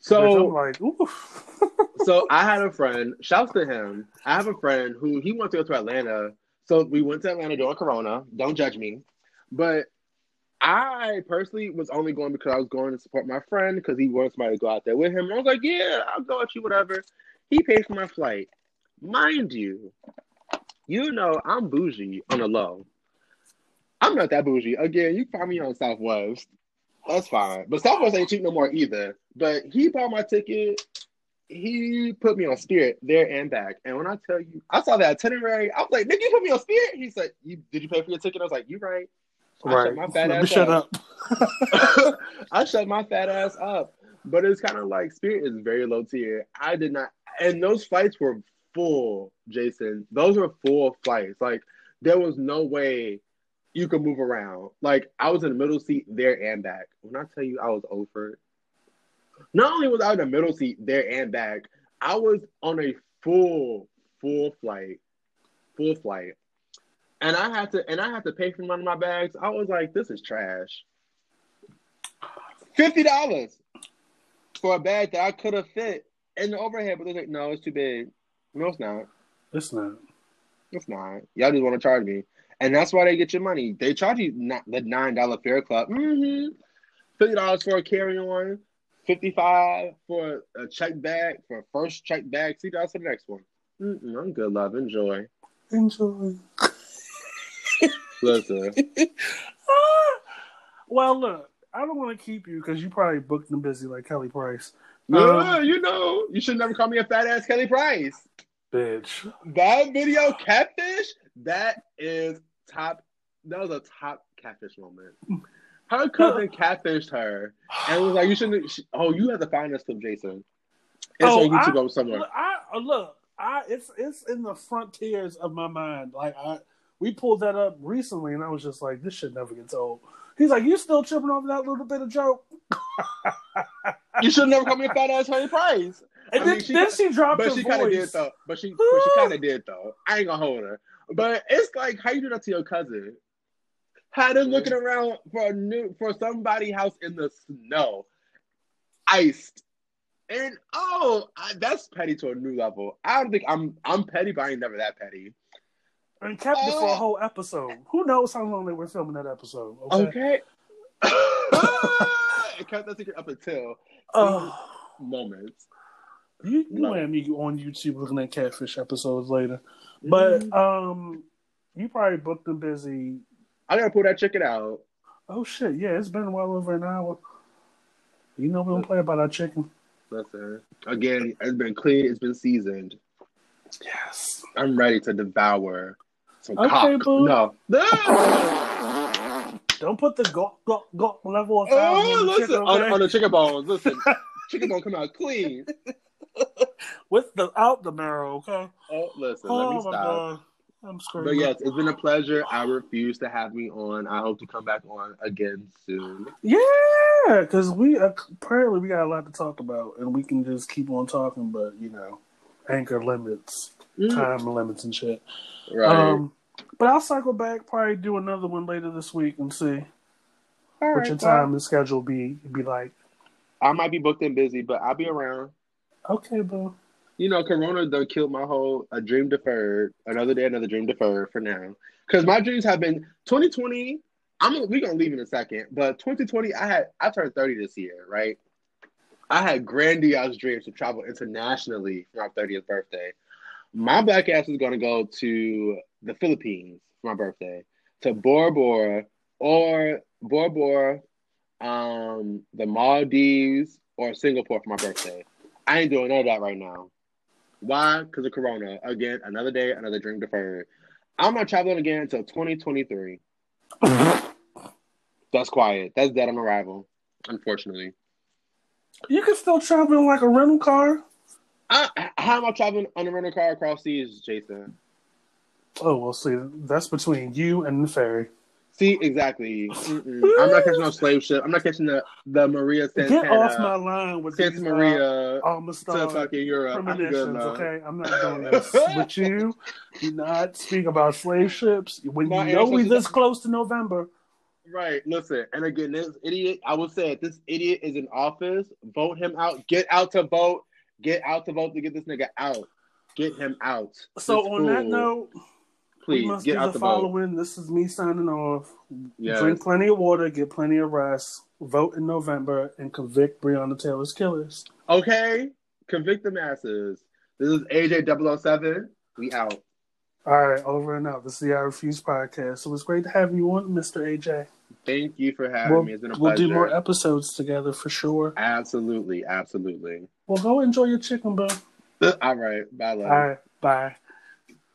So like, [laughs] so I had a [laughs] friend. Shouts to him. I have a friend who he wants to go to Atlanta. So we went to Atlanta during Corona. Don't judge me, but I personally was only going because I was going to support my friend because he wanted somebody to go out there with him. And I was like, yeah, I'll go with you, whatever. He paid for my flight. Mind you, you know I'm bougie on the low. I'm not that bougie. Again, you find me on Southwest. That's fine. But Southwest ain't cheap no more either. But he bought my ticket. He put me on Spirit there and back. And when I tell you, I saw that itinerary. I was like, nigga, you put me on Spirit? He said, you, did you pay for your ticket? I was like, you right. Right. I shut my fat ass shut up. up. [laughs] I shut my fat ass up. But it's kind of like Spirit is very low tier. I did not, and those flights were full, Jason. Those were full flights. Like there was no way you could move around. Like I was in the middle seat there and back. When I tell you I was over, not only was I in the middle seat there and back, I was on a full, full flight, full flight and I had to and I had to pay for one of my bags. I was like, this is trash. Fifty dollars for a bag that I could have fit in the overhead, but they're like, no, it's too big. No, it's not. It's not. It's not. Y'all just want to charge me, and that's why they get your money. They charge you not the nine dollar fare club. Mm-hmm. Fifty dollars for a carry on. Fifty five for a check bag for a first check bag. See, that's the next one. Mm-mm, I'm good, love. Enjoy. Enjoy. Listen. [laughs] well, look, I don't want to keep you because you probably booked and busy like Kelly Price. No, um, you know, you should never call me a fat ass Kelly Price. Bitch. That video, catfish, that is top. That was a top catfish moment. Her cousin catfished her and was like, "You shouldn't." She, oh, you have to find this clip, Jason. It's oh, on YouTube I, somewhere. I uh, look, I it's it's in the frontiers of my mind. Like I we pulled that up recently, and I was just like, this shit never gets old. He's like, you still tripping over that little bit of joke? you should never call me a fat ass Honey Price. And I then, mean, she, then she dropped but she kind of did though. But she, but she kind of did though. I ain't gonna hold her. But it's like, how you do that to your cousin? Had him looking mm-hmm. around for a new for somebody house in the snow, iced, And oh, I, that's petty to a new level. I don't think I'm I'm petty, but I ain't never that petty. And kept it for a uh, whole episode. Who knows how long they were filming that episode? Okay. Okay. [laughs] Ah, it kept that secret up until Oh, moments. you you and me on YouTube looking at catfish episodes later, but Mhm. um, you probably booked them busy. I gotta pull that chicken out. Oh shit! Yeah, it's been well over an hour. You know we don't play about our chicken. Listen, again, it's been clean. It's been seasoned. Yes. I'm ready to devour some Okay, cock. boo. No. Don't put the gawk gawk gawk level of Oh, on the listen, chicken, on, on the chicken bones. Listen, [laughs] chicken bone come out clean. [laughs] with the out the marrow. Okay. Oh, listen, let me Oh my stop. god, I'm But yes, it's been a pleasure. I refuse to have me on. I hope to come back on again soon. Yeah, because we apparently we got a lot to talk about, and we can just keep on talking. But you know, anchor limits, time limits, and shit. Right. Um, but I'll cycle back, probably do another one later this week, and see All what right, your time and schedule be be like. I might be booked and busy, but I'll be around. Okay, bro. You know, Corona done killed my whole a dream deferred. Another day, another dream deferred for now. Because my dreams have been 2020. I'm we gonna leave in a second, but 2020, I had I turned 30 this year, right? I had grandiose dreams to travel internationally for my 30th birthday. My black ass is gonna go to the Philippines for my birthday, to Bora Bora or Bora Bora, um, the Maldives or Singapore for my birthday. I ain't doing none of that right now. Why? Because of Corona. Again, another day, another dream deferred. I'm not traveling again until 2023. [laughs] That's quiet. That's dead on arrival, unfortunately. You can still travel in like a rental car. I, how am I traveling on a rental car across seas, Jason? Oh we'll see, that's between you and the ferry. See, exactly. Mm-mm. [laughs] I'm not catching no slave ship. I'm not catching the, the Maria Santana, Get off my line with Santa these, Maria Uh, to fucking Europe. I'm good okay? I'm not doing [laughs] this with you. Do not speak about slave ships when My you know we this close to November. Right. Listen, and again, this idiot, I will say this idiot is in office. Vote him out. Get out to vote. Get out to vote to get this nigga out. Get him out. So This on that note, please must get do out the the following. This is me signing off. Yes. Drink plenty of water, get plenty of rest, vote in November, and convict Breonna Taylor's killers. Okay. Convict the masses. This is AJ 007. We out. All right, over and out. This is the I Refuse podcast. So it's great to have you on, Mr. AJ. Thank you for having We'll, me. It's been a we'll pleasure. do more episodes together for sure. Absolutely. Absolutely. Well, go enjoy your chicken, bro. [laughs] All right. Bye, love. All right, bye.